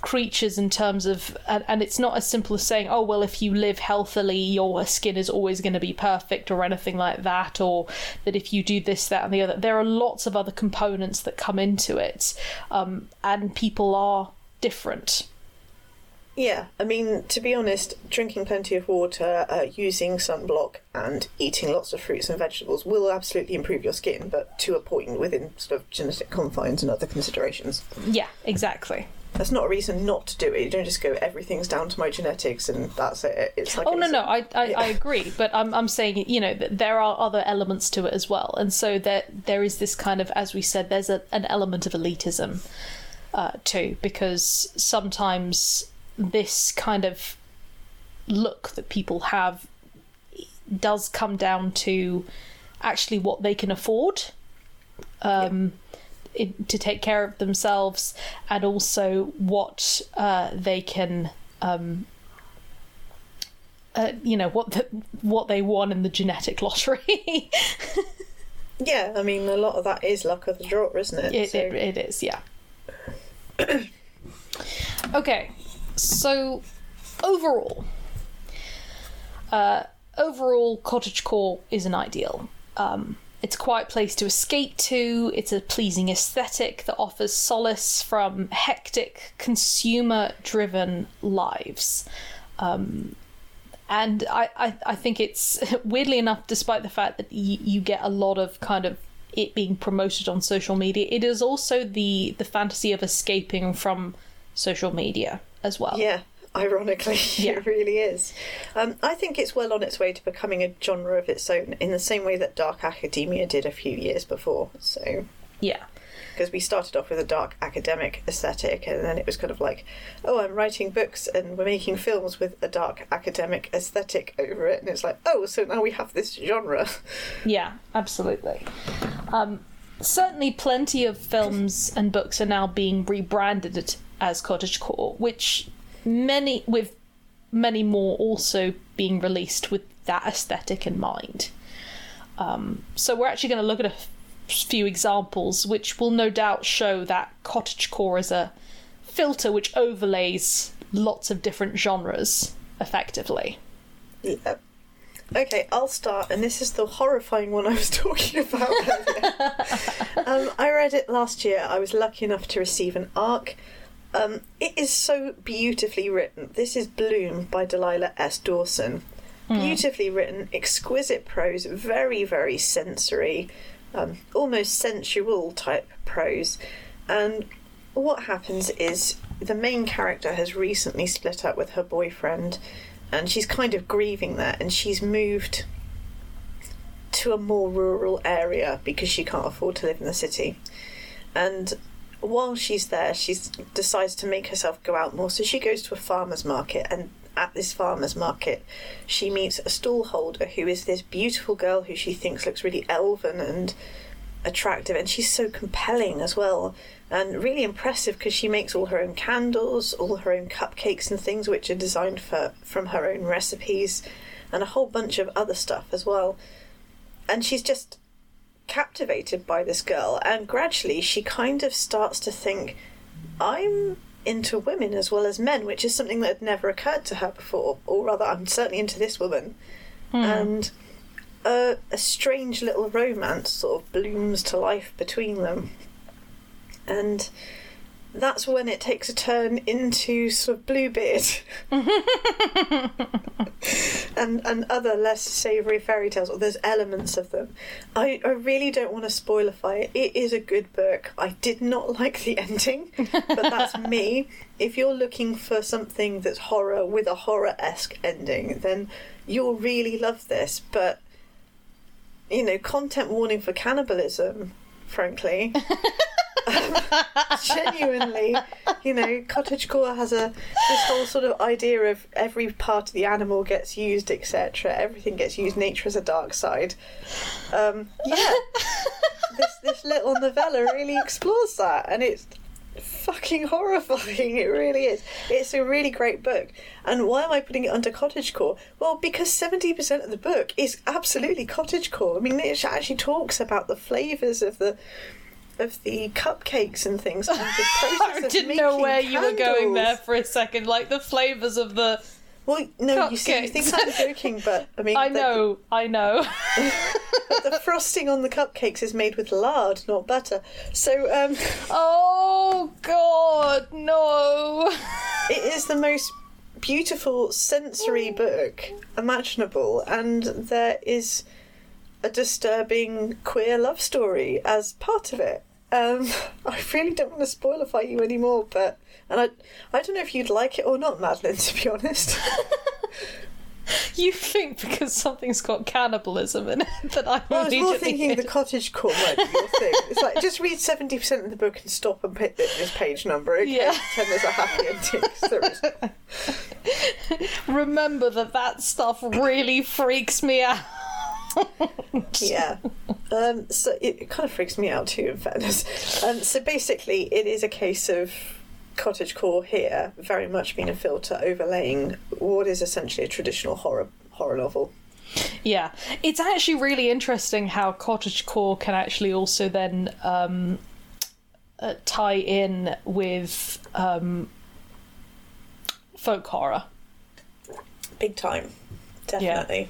creatures in terms of and, and it's not as simple as saying oh well if you live healthily your skin is always going to be perfect or anything like that or that if you do this that and the other there are lots of other components that come into it um, and people are different yeah. I mean, to be honest, drinking plenty of water, uh, using sunblock, and eating lots of fruits and vegetables will absolutely improve your skin, but to a point within sort of genetic confines and other considerations. yeah exactly That's not a reason not to do it. You don't just go, everything's down to my genetics and that's it. It's like Oh no, no, I I, Yeah. I agree, but I'm I'm saying you know that there are other elements to it as well, and so there there is this kind of as we said, there's a, an element of elitism uh, too, because sometimes this kind of look that people have does come down to actually what they can afford. Um, it, to take care of themselves and also what uh, they can um, uh, you know what the, what they won in the genetic lottery. Yeah, I mean, a lot of that is luck of the draw, isn't it? it, So- it, it is, yeah. okay, so overall, uh, overall, cottagecore is an ideal. Um, it's a quiet place to escape to. It's a pleasing aesthetic that offers solace from hectic, consumer-driven lives. Um, and I, I, I think it's weirdly enough, despite the fact that y- you get a lot of kind of it being promoted on social media, it is also the the fantasy of escaping from social media as well. Yeah, ironically, Yeah. it really is. Um, I think it's well on its way to becoming a genre of its own, in the same way that dark academia did a few years before. So, Yeah. because we started off with a dark academic aesthetic, and then it was kind of like, oh, I'm writing books and we're making films with a dark academic aesthetic over it, and it's like, oh, so now we have this genre. Yeah, absolutely. Um, certainly, plenty of films and books are now being rebranded as cottagecore, which many with many more also being released with that aesthetic in mind. Um, so we're actually going to look at a f- few examples, which will no doubt show that cottagecore is a filter which overlays lots of different genres effectively. Yeah. Okay, I'll start, and this is the horrifying one I was talking about earlier. um, I read it last year. I was lucky enough to receive an ARC. Um, it is so beautifully written. This is Bloom by Delilah S. Dawson. Beautifully written, exquisite prose, very, very sensory, um, almost sensual type prose. And what happens is the main character has recently split up with her boyfriend and she's kind of grieving that and she's moved to a more rural area because she can't afford to live in the city and while she's there she decides to make herself go out more so she goes to a farmer's market and at this farmer's market, she meets a stallholder who is this beautiful girl who she thinks looks really elven and attractive, and she's so compelling as well, and really impressive because she makes all her own candles, all her own cupcakes and things, which are designed for from her own recipes, and a whole bunch of other stuff as well. And she's just captivated by this girl, and gradually she kind of starts to think, I'm into women as well as men, which is something that had never occurred to her before, or rather, I'm certainly into this woman. Hmm. And a, a strange little romance sort of blooms to life between them. And that's when it takes a turn into sort of Bluebeard and and other less savoury fairy tales, or there's elements of them. I, I really don't want to spoilify it. It is a good book. I did not like the ending, but that's me. If you're looking for something that's horror with a horror esque ending, then you'll really love this. But you know, content warning for cannibalism, frankly. genuinely, you know, cottagecore has a this whole sort of idea of every part of the animal gets used, etc. Everything gets used. Nature has a dark side. Um, yeah, this this little novella really explores that, and it's fucking horrifying. It really is. It's a really great book. And why am I putting it under cottagecore? Well, because seventy percent of the book is absolutely cottagecore. I mean, it actually talks about the flavors of the of the cupcakes and things. And I didn't know where you were going there for a second. Like the flavors of the. Well, no, you see, you think I'm joking, but I mean, I the- know, I know. the, frosting on the cupcakes is made with lard, not butter. So um, oh God, no! it is the most beautiful sensory book imaginable, and there is a disturbing queer love story as part of it. Um, I really don't want to spoilify you anymore, but and I I don't know if you'd like it or not, Madeline. To be honest. You think because something's got cannibalism in it that I'm Well, I was more thinking the cottage core might be your thing. It's like just read seventy percent of the book and stop and pick this page number. Okay, Yeah. pretend there's a happy ending. 'cause there is. remember that that stuff really freaks me out. Yeah. Um, so it, it kind of freaks me out too. In fairness. Um, so basically, it is a case of cottage core here, very much being a filter overlaying what is essentially a traditional horror horror novel. Yeah, it's actually really interesting how cottagecore can actually also then um, uh, tie in with um, folk horror. Big time, definitely.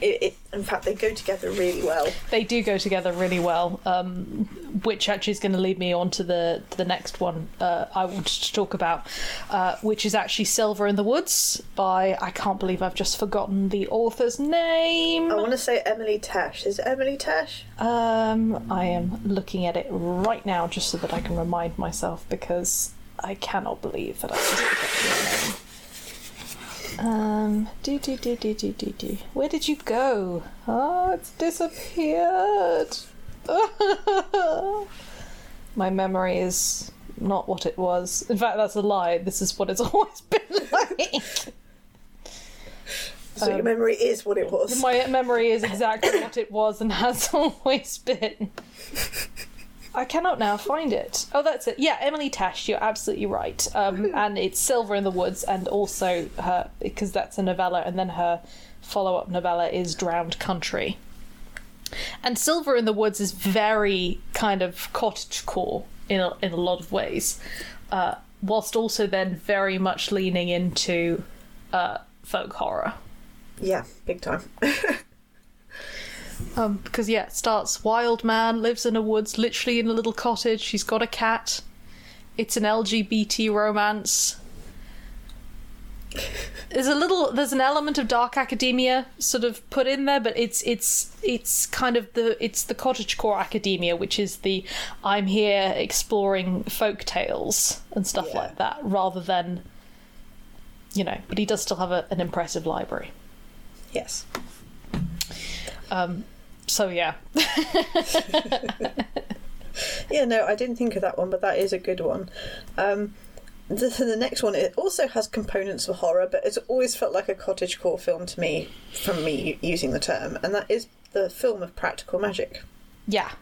It, it, in fact, they go together really well. They do go together really well, um, which actually is going to lead me on to the to the next one uh, I wanted to talk about, uh, which is actually Silver in the Woods by I can't believe I've just forgotten the author's name. I want to say Emily Tesh. Is it Emily Tesh? Um, I am looking at it right now just so that I can remind myself because I cannot believe that I just forgot your name. Um, do do do do do do do. Where did you go? Oh, it's disappeared. My memory is not what it was. In fact, that's a lie. This is what it's always been like. So your memory is what it was. My memory is exactly what it was and has always been. I cannot now find it. Oh, that's it. Yeah, Emily Tesh, you're absolutely right. Um, and it's Silver in the Woods, and also her, because that's a novella, and then her follow up novella is Drowned Country. And Silver in the Woods is very kind of cottagecore in a, in a lot of ways, uh, whilst also then very much leaning into uh, folk horror. Yeah, big time. Um, because yeah, it starts wild man lives in a woods, literally in a little cottage. He's got a cat. It's an LGBT romance. There's a little, there's an element of dark academia sort of put in there, but it's it's it's kind of the it's the cottagecore academia, which is the I'm here exploring folk tales and stuff Yeah. like that, rather than you know. But he does still have a, an impressive library. yes. Um, so yeah, Yeah, no, I didn't think of that one, but that is a good one. Um, the, the next one it also has components of horror, but it's always felt like a cottagecore film to me from me using the term, and that is the film of practical magic. Yeah.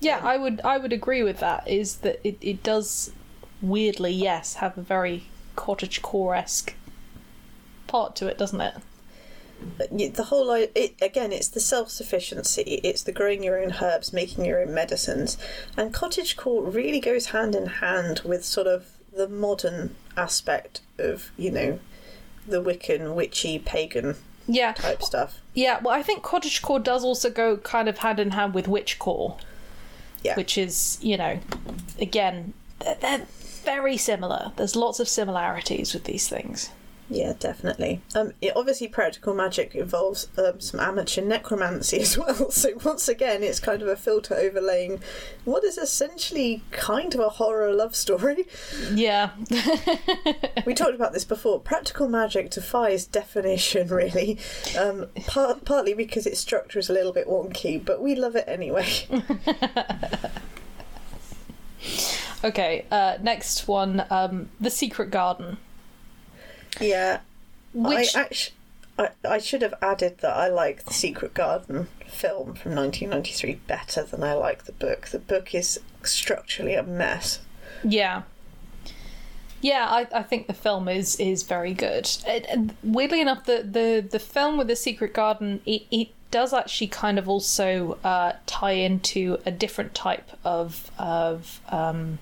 Yeah, I would I would agree with that. Is that it, it does weirdly, yes, have a very cottagecore esque part to it, doesn't it? The whole it again it's the self-sufficiency it's the growing your own herbs making your own medicines. And cottagecore really goes hand in hand with sort of the modern aspect of you know the wiccan witchy pagan yeah. type stuff. Yeah well i think cottagecore does also go kind of hand in hand with witchcore yeah. which is you know again they're, they're very similar. There's lots of similarities with these things yeah, definitely. Um, it, obviously, practical magic involves um, some amateur necromancy as well. So once again, it's kind of a filter overlaying what is essentially kind of a horror love story. Yeah. we talked about this before. Practical magic defies definition, really. Um, par- partly because its structure is a little bit wonky, but we love it anyway. okay. Uh, next one, um, the Secret Garden. Yeah. Which I actually, I, I should have added that I like the Secret Garden film from 1993 better than I like the book. The book is structurally a mess. Yeah. Yeah, I, I think the film is is very good. It, weirdly enough, the, the, the film with the Secret Garden it, it does actually kind of also uh, tie into a different type of of um,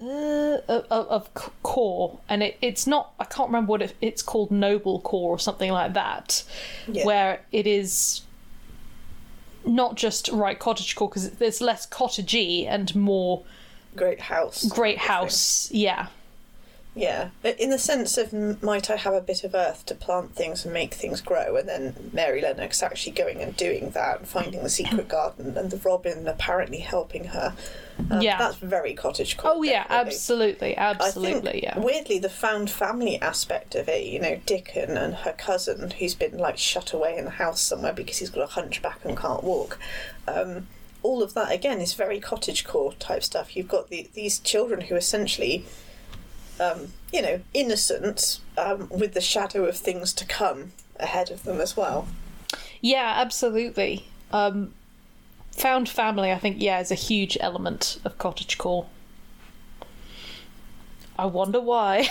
uh, of, of core, and it, it's not. I can't remember what it, it's called, noble core or something like that, Yeah. where it is not just right cottage core because there's less cottagey and more Great house. great sort of thing. house. Yeah, Yeah, in the sense of might I have a bit of earth to plant things and make things grow, and then Mary Lennox actually going and doing that and finding the secret garden, and the Robin apparently helping her. Um, Yeah. that's very cottage. Oh yeah, absolutely, I think, absolutely, yeah. Weirdly, the found family aspect of it, you know, Dickon and her cousin, who's been like shut away in the house somewhere because he's got a hunchback and can't walk. Um, all of that again is very cottagecore type stuff. You've got the, these children who essentially, um, you know, innocent um, with the shadow of things to come ahead of them as well. Yeah, absolutely. Um, found family, I think, yeah, is a huge element of cottage core. I wonder why.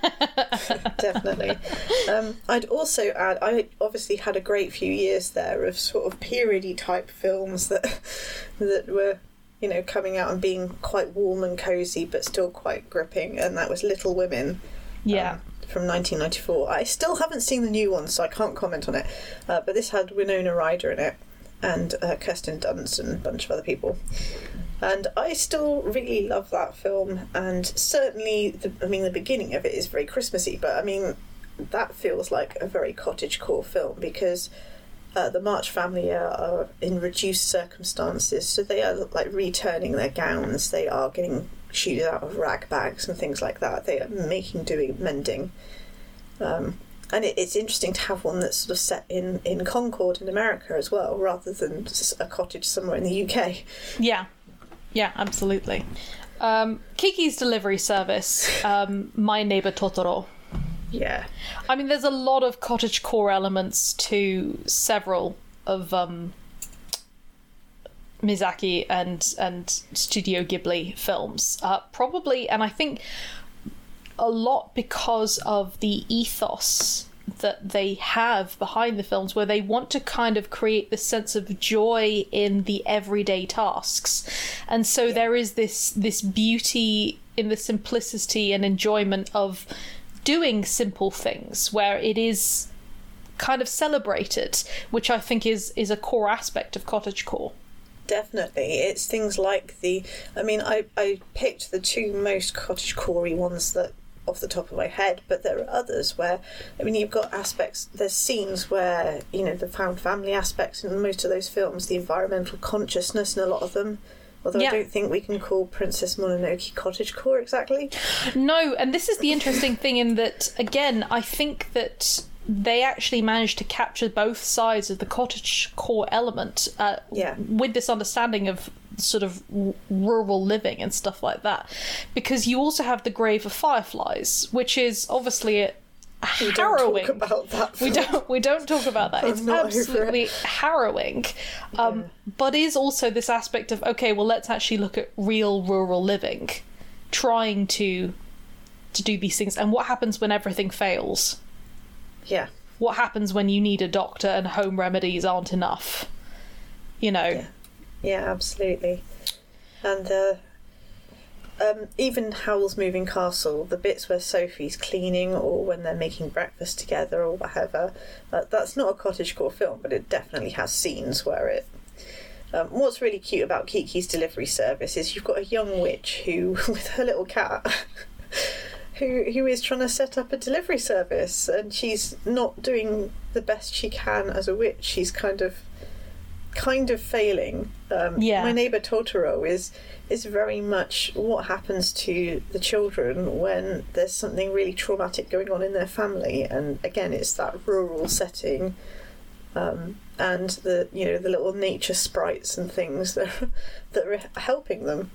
definitely. Um, I'd also add, I obviously had a great few years there of sort of periody type films that that were, you know, coming out and being quite warm and cozy, but still quite gripping. And that was Little Women. yeah. um, from 1994. I still haven't seen the new one, so I can't comment on it. Uh, but this had Winona Ryder in it and uh, Kirsten Dunst and a bunch of other people. And I still really love that film, and certainly, the, I mean, the beginning of it is very Christmassy, but I mean, that feels like a very cottage core film because uh, the March family are, in reduced circumstances, so they are like returning their gowns, they are getting shoes out of rag bags and things like that. They are making, doing, mending. Um, and it, it's interesting to have one that's sort of set in, in Concord in America as well, rather than a cottage somewhere in the UK. Yeah, yeah, absolutely. Um, Kiki's delivery service, um, My Neighbor Totoro. Yeah. I mean, there's a lot of cottage core elements to several of um, Miyazaki and and Studio Ghibli films. Uh, probably, and I think a lot because of the ethos that they have behind the films, where they want to kind of create this sense of joy in the everyday tasks, and so there is this this beauty in the simplicity and enjoyment of doing simple things, where it is kind of celebrated, which I think is is a core aspect of cottagecore. Definitely. It's things like the. I mean, I, I picked the two most cottage corey ones that off the top of my head, but there are others where, I mean, you've got aspects, there's scenes where, you know, the found family aspects in most of those films, the environmental consciousness in a lot of them. Although Yeah. I don't think we can call Princess Mononoke cottage core exactly. No, and this is the interesting thing in that again, I think that they actually managed to capture both sides of the cottage core element uh, Yeah. with this understanding of sort of r- rural living and stuff like that, because you also have the Grave of Fireflies, which is obviously a We don't harrowing. talk about that. we don't we don't talk about that. I'm It's over it. absolutely harrowing, um, but is also this aspect of okay, well, let's actually look at real rural living, trying to to do these things, and what happens when everything fails. Yeah. What happens when you need a doctor and home remedies aren't enough? You know, Yeah. Yeah, absolutely. And uh, um, even Howl's Moving Castle, the bits where Sophie's cleaning or when they're making breakfast together or whatever, that, that's not a cottagecore film, but it definitely has scenes where it. Um, what's really cute about Kiki's delivery service is you've got a young witch who, with her little cat, who who is trying to set up a delivery service, and she's not doing the best she can as a witch. She's kind of kind of failing. Um, Yeah. My neighbour Totoro is is very much what happens to the children when there's something really traumatic going on in their family, and again, it's that rural setting. Um, and the you know the little nature sprites and things that that are helping them.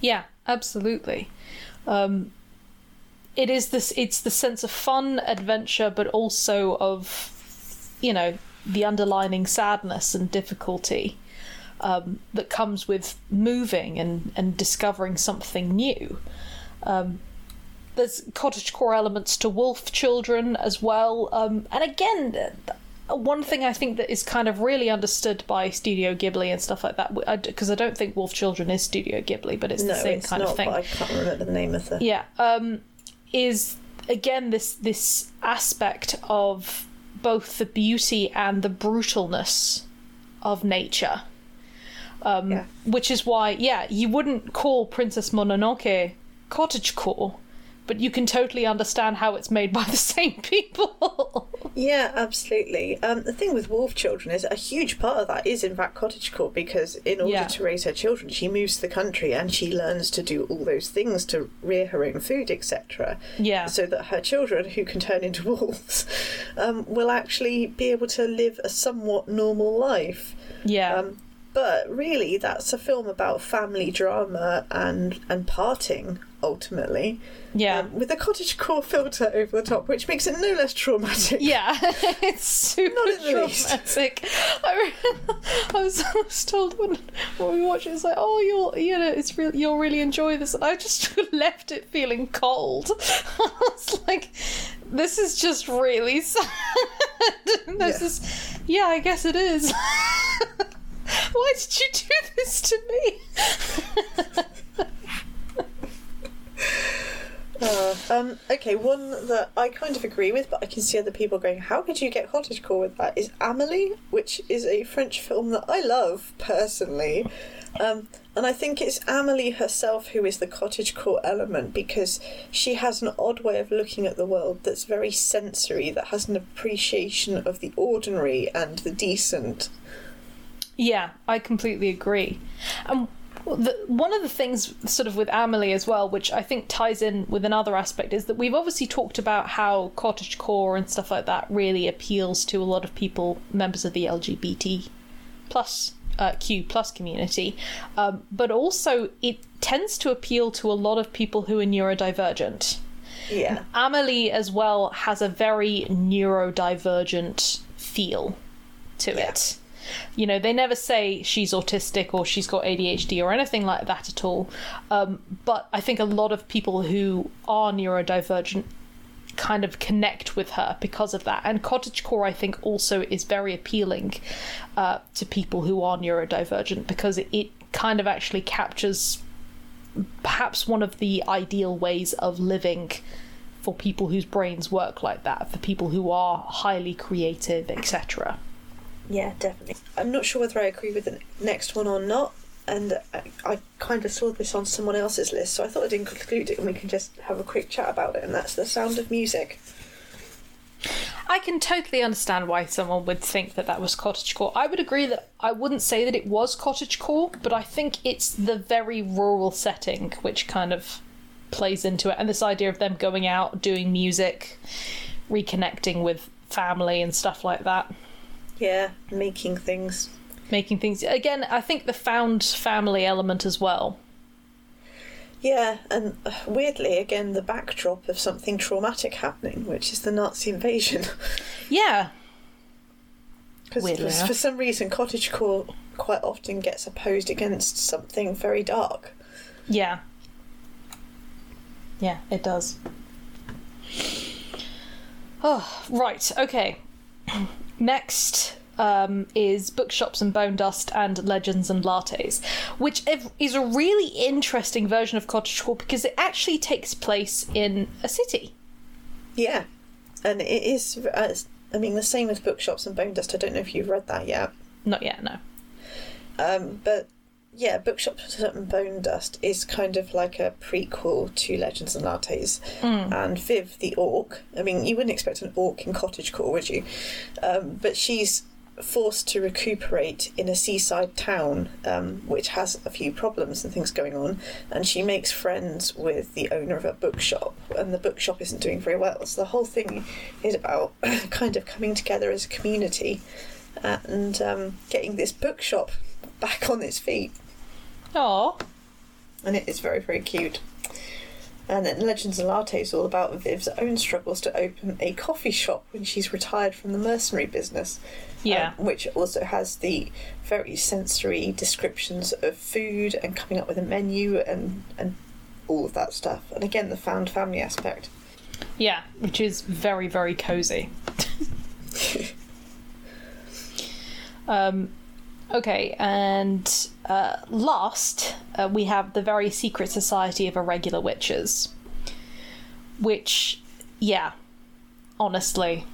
Yeah, absolutely. Um, it is this. It's the sense of fun, adventure, but also of, you know, the underlining sadness and difficulty um, that comes with moving and and discovering something new. Um, there's cottagecore elements to Wolf Children as well, um, and again. One thing I think that is kind of really understood by Studio Ghibli and stuff like that, because I, don't think Wolf Children is Studio Ghibli, but it's No, the same it's kind not. of thing I can't remember the name of the. yeah um is again this this aspect of both the beauty and the brutalness of nature um Yeah. which is why yeah you wouldn't call princess mononoke cottagecore but you can totally understand how it's made by the same people Yeah, absolutely. Um, the thing with Wolf Children is a huge part of that is in fact cottagecore because in order Yeah. to raise her children, she moves to the country and she learns to do all those things to rear her own food, etc. yeah So that her children, who can turn into wolves, um, will actually be able to live a somewhat normal life. yeah Um, but really, that's a film about family drama and and parting ultimately. yeah Um, with a cottagecore filter over the top, which makes it no less traumatic. Yeah, it's super Not in the least. traumatic. I, re- I, was, I was told when, when we watched it, it's like, oh, you'll, you know, it's real, you'll really enjoy this, and I just left it feeling cold. I was like, this is just really sad. this Yeah. is, yeah, I guess it is. Why did you do this to me? Uh, um, okay, one that I kind of agree with, but I can see other people going, "How could you get cottagecore with that?" Is Amelie, which is a French film that I love personally, um, and I think it's Amelie herself who is the cottagecore element because she has an odd way of looking at the world that's very sensory, that has an appreciation of the ordinary and the decent. Yeah, I completely agree. And the, one of the things, sort of with Amelie as well, which I think ties in with another aspect, is that we've obviously talked about how cottagecore and stuff like that really appeals to a lot of people, members of the LGBT plus uh, Q plus community, um, but also it tends to appeal to a lot of people who are neurodivergent. Yeah, Amelie as well has a very neurodivergent feel to Yeah. it. You know, they never say she's autistic or she's got ADHD or anything like that at all. Um, but I think a lot of people who are neurodivergent kind of connect with her because of that. And cottagecore, I think, also is very appealing uh, to people who are neurodivergent because it, it kind of actually captures perhaps one of the ideal ways of living for people whose brains work like that, for people who are highly creative, etc. yeah, definitely. I'm not sure whether I agree with the next one or not. And I, I kind of saw this on someone else's list, so I thought I'd include it and we can just have a quick chat about it. And that's The Sound of Music. I can totally understand why someone would think that that was cottagecore. I would agree that I wouldn't say that it was cottagecore, but I think it's the very rural setting which kind of plays into it, and this idea of them going out, doing music, reconnecting with family and stuff like that. Yeah, making things. making things again. I think the found family element as well. Yeah, and uh, weirdly, again, the backdrop of something traumatic happening, which is the Nazi invasion. Yeah, Because for some reason, cottagecore quite often gets opposed against something very dark. yeah, yeah. It does. Oh, right. Okay. Next um, is Bookshops and Bone Dust and Legends and Lattes, which is a really interesting version of cottagecore because it actually takes place in a city. Yeah, and it is. Uh, I mean, the same with bookshops and bone dust. I don't know if you've read that yet, Not yet, no. um, but yeah, Bookshop and bone dust is kind of like a prequel to Legends and Lattes. And Viv, the orc. I mean, you wouldn't expect an orc in Cottage cottagecore, would you? Um, but she's forced to recuperate in a seaside town um, which has a few problems and things going on and she makes friends with the owner of a bookshop and the bookshop isn't doing very well so the whole thing is about kind of coming together as a community and um, getting this bookshop back on its feet Oh, and it is very very cute and then Legends and Latte is all about Viv's own struggles to open a coffee shop when she's retired from the mercenary business. yeah. um, which also has the very sensory descriptions of food and coming up with a menu and and all of that stuff. And again, the found family aspect. Yeah, which is very, very cozy. um, okay, and uh, last uh, we have the very secret society of irregular witches, which, yeah, honestly,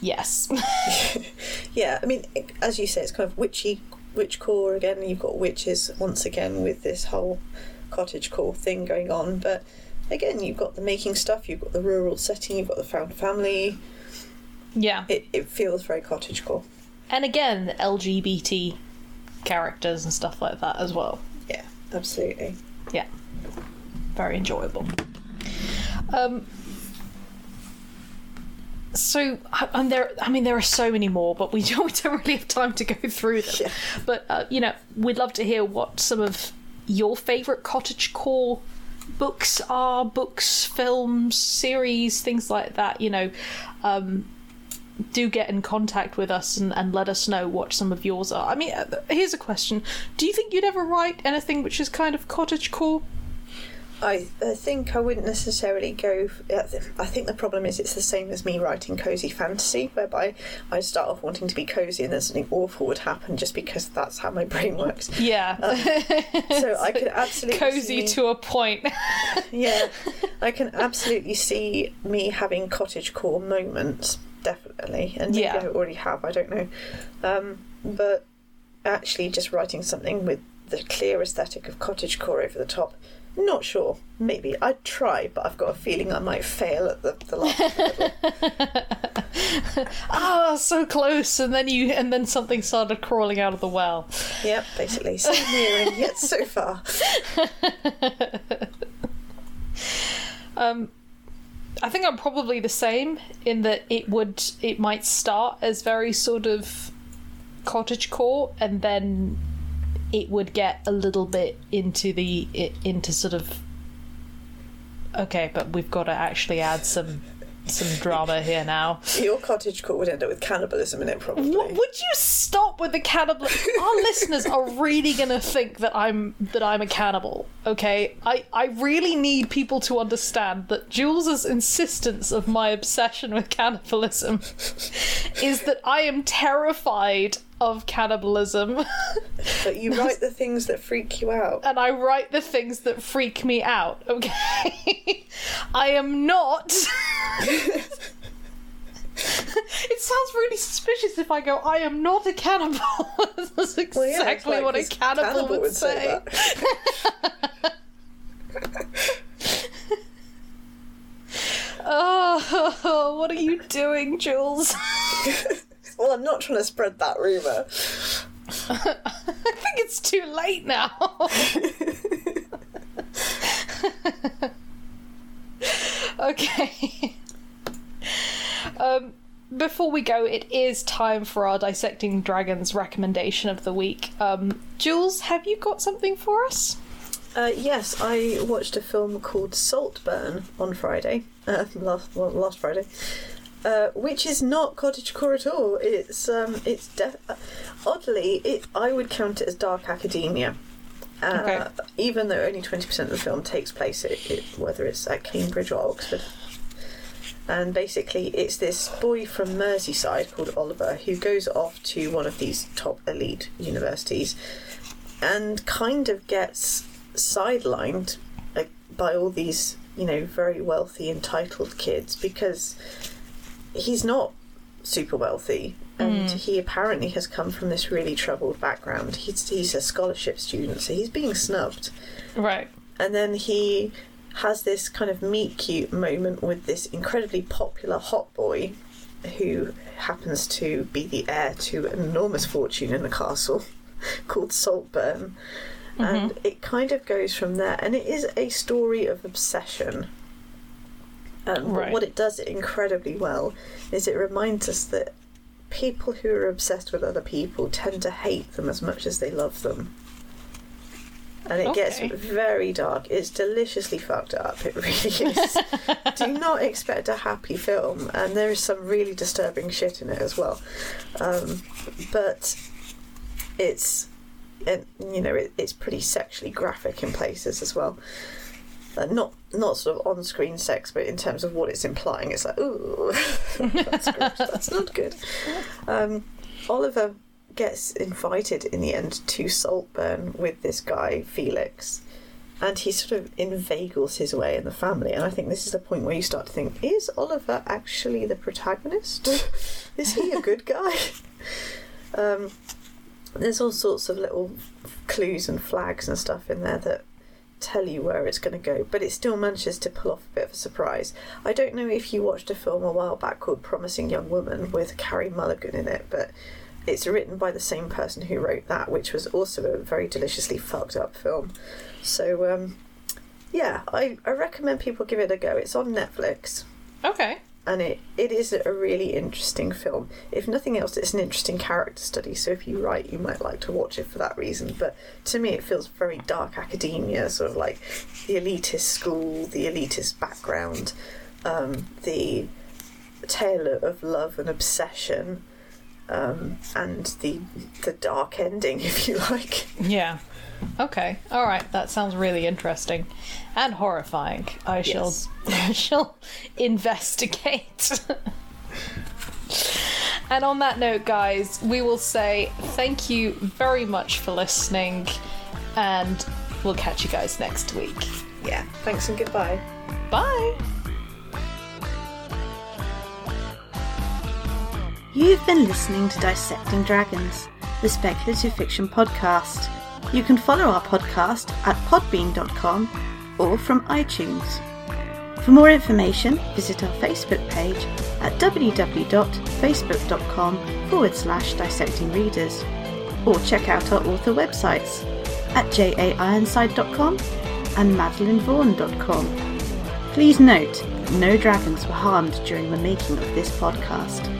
yes, Yeah, I mean, it- as you say, it's kind of witchy, witch core again. and You've got witches once again with this whole cottage core thing going on, but again, you've got the making stuff, you've got the rural setting, you've got the found family. yeah, It it feels very cottage core. And again, LGBT characters and stuff like that as well. Yeah, absolutely. Yeah, very enjoyable. Um, so, I- and there, I mean, there are so many more, but we don't, really have time to go through them. Yeah. But uh, you know, we'd love to hear what some of your favorite cottage core books are, books, films, series, things like that. You know, um, do get in contact with us and, and let us know what some of yours are. I mean, uh, here's a question: Do you think you'd ever write anything which is kind of cottagecore? I, I think I wouldn't necessarily go. I think the problem is it's the same as me writing cozy fantasy, whereby I start off wanting to be cozy and then something awful would happen just because that's how my brain works. Yeah. So I could absolutely cozy see to a point. yeah, I can absolutely see me having cottage core moments, definitely, and maybe Yeah. I already have. I don't know, um, but actually, just writing something with the clear aesthetic of cottage core over the top. Not sure. Maybe I'd try, but I've got a feeling I might fail at the, the last. Ah, so close, and then you, and then something started crawling out of the well. yep, basically, so near and yet so far. Um, I think I'm probably the same in that it would, it might start as very sort of cottage core, and then it would get a little bit into the into sort of. Okay, but we've got to actually add some some drama here now. Your cottage core would end up with cannibalism in it, probably. W- would you stop with the cannibal? Our listeners are really gonna think that I'm that I'm a cannibal. Okay, I I really need people to understand that Jules's insistence of my obsession with cannibalism is that I am terrified of cannibalism, But you write the things that freak you out. and I write the things that freak me out. Okay, I am not. It sounds really suspicious if I go, I am not a cannibal. That's exactly Well, yeah, like what a this cannibal, would, say. that. Oh, what are you doing, Jules? Well, I'm not trying to spread that rumour. I think it's too late now. okay. Um, before we go, it is time for our Dissecting Dragons recommendation of the week. Um, Jules, have you got something for us? Uh, yes, I watched a film called Saltburn on Friday, uh, last well, last Friday, uh, which is not cottagecore at all. It's um, it's def- oddly, it I would count it as dark academia. Uh, Okay. Even though only twenty percent of the film takes place, it, it, whether it's at Cambridge or Oxford. And basically, it's this boy from Merseyside called Oliver who goes off to one of these top elite universities and kind of gets sidelined like, by all these, you know, very wealthy, entitled kids because he's not super wealthy and mm. he apparently has come from this really troubled background. He's, he's a scholarship student, so he's being snubbed Right. and then he has this kind of meet cute moment with this incredibly popular hot boy who happens to be the heir to an enormous fortune in the castle called Saltburn. Mm-hmm. And it kind of goes from there, and it is a story of obsession. Um, Right. What it does incredibly well is it reminds us that people who are obsessed with other people tend to hate them as much as they love them. And it gets very dark. It's deliciously fucked up. It really is. Do not expect a happy film, and there is some really disturbing shit in it as well. Um, but it's, it, you know, it, it's pretty sexually graphic in places as well. Uh, not not sort of on-screen sex, but in terms of what it's implying, it's like, ooh, that's. That's not good. Um, Oliver gets invited in the end to Saltburn with this guy Felix, and he sort of inveigles his way in the family. And I think this is the point where you start to think: Is Oliver actually the protagonist? is he a good guy? um, there's all sorts of little clues and flags and stuff in there that tell you where it's going to go, but it still manages to pull off a bit of a surprise. I don't know if you watched a film a while back called Promising Young Woman with Carey Mulligan in it, but it's written by the same person who wrote that, which was also a very deliciously fucked up film. So, um, yeah, I, I recommend people give it a go. It's on Netflix. Okay. And it, it is a really interesting film. If nothing else, it's an interesting character study. So if you write, you might like to watch it for that reason. But to me, it feels very dark academia, sort of like the elitist school, the elitist background, um, the tale of love and obsession, um, and the the dark ending, if you like. Yeah. Okay. All right. That sounds really interesting and horrifying. I shall Yes. I shall investigate. and on that note, guys, we will say thank you very much for listening and we'll catch you guys next week. Yeah. Thanks and goodbye. Bye. You've been listening to Dissecting Dragons, the speculative fiction podcast. You can follow our podcast at podbean.com or from iTunes. For more information, visit our Facebook page at www.facebook.com forward slash dissecting readers or check out our author websites at jaironside.com and madeleinevaughan.com. Please note, no dragons were harmed during the making of this podcast.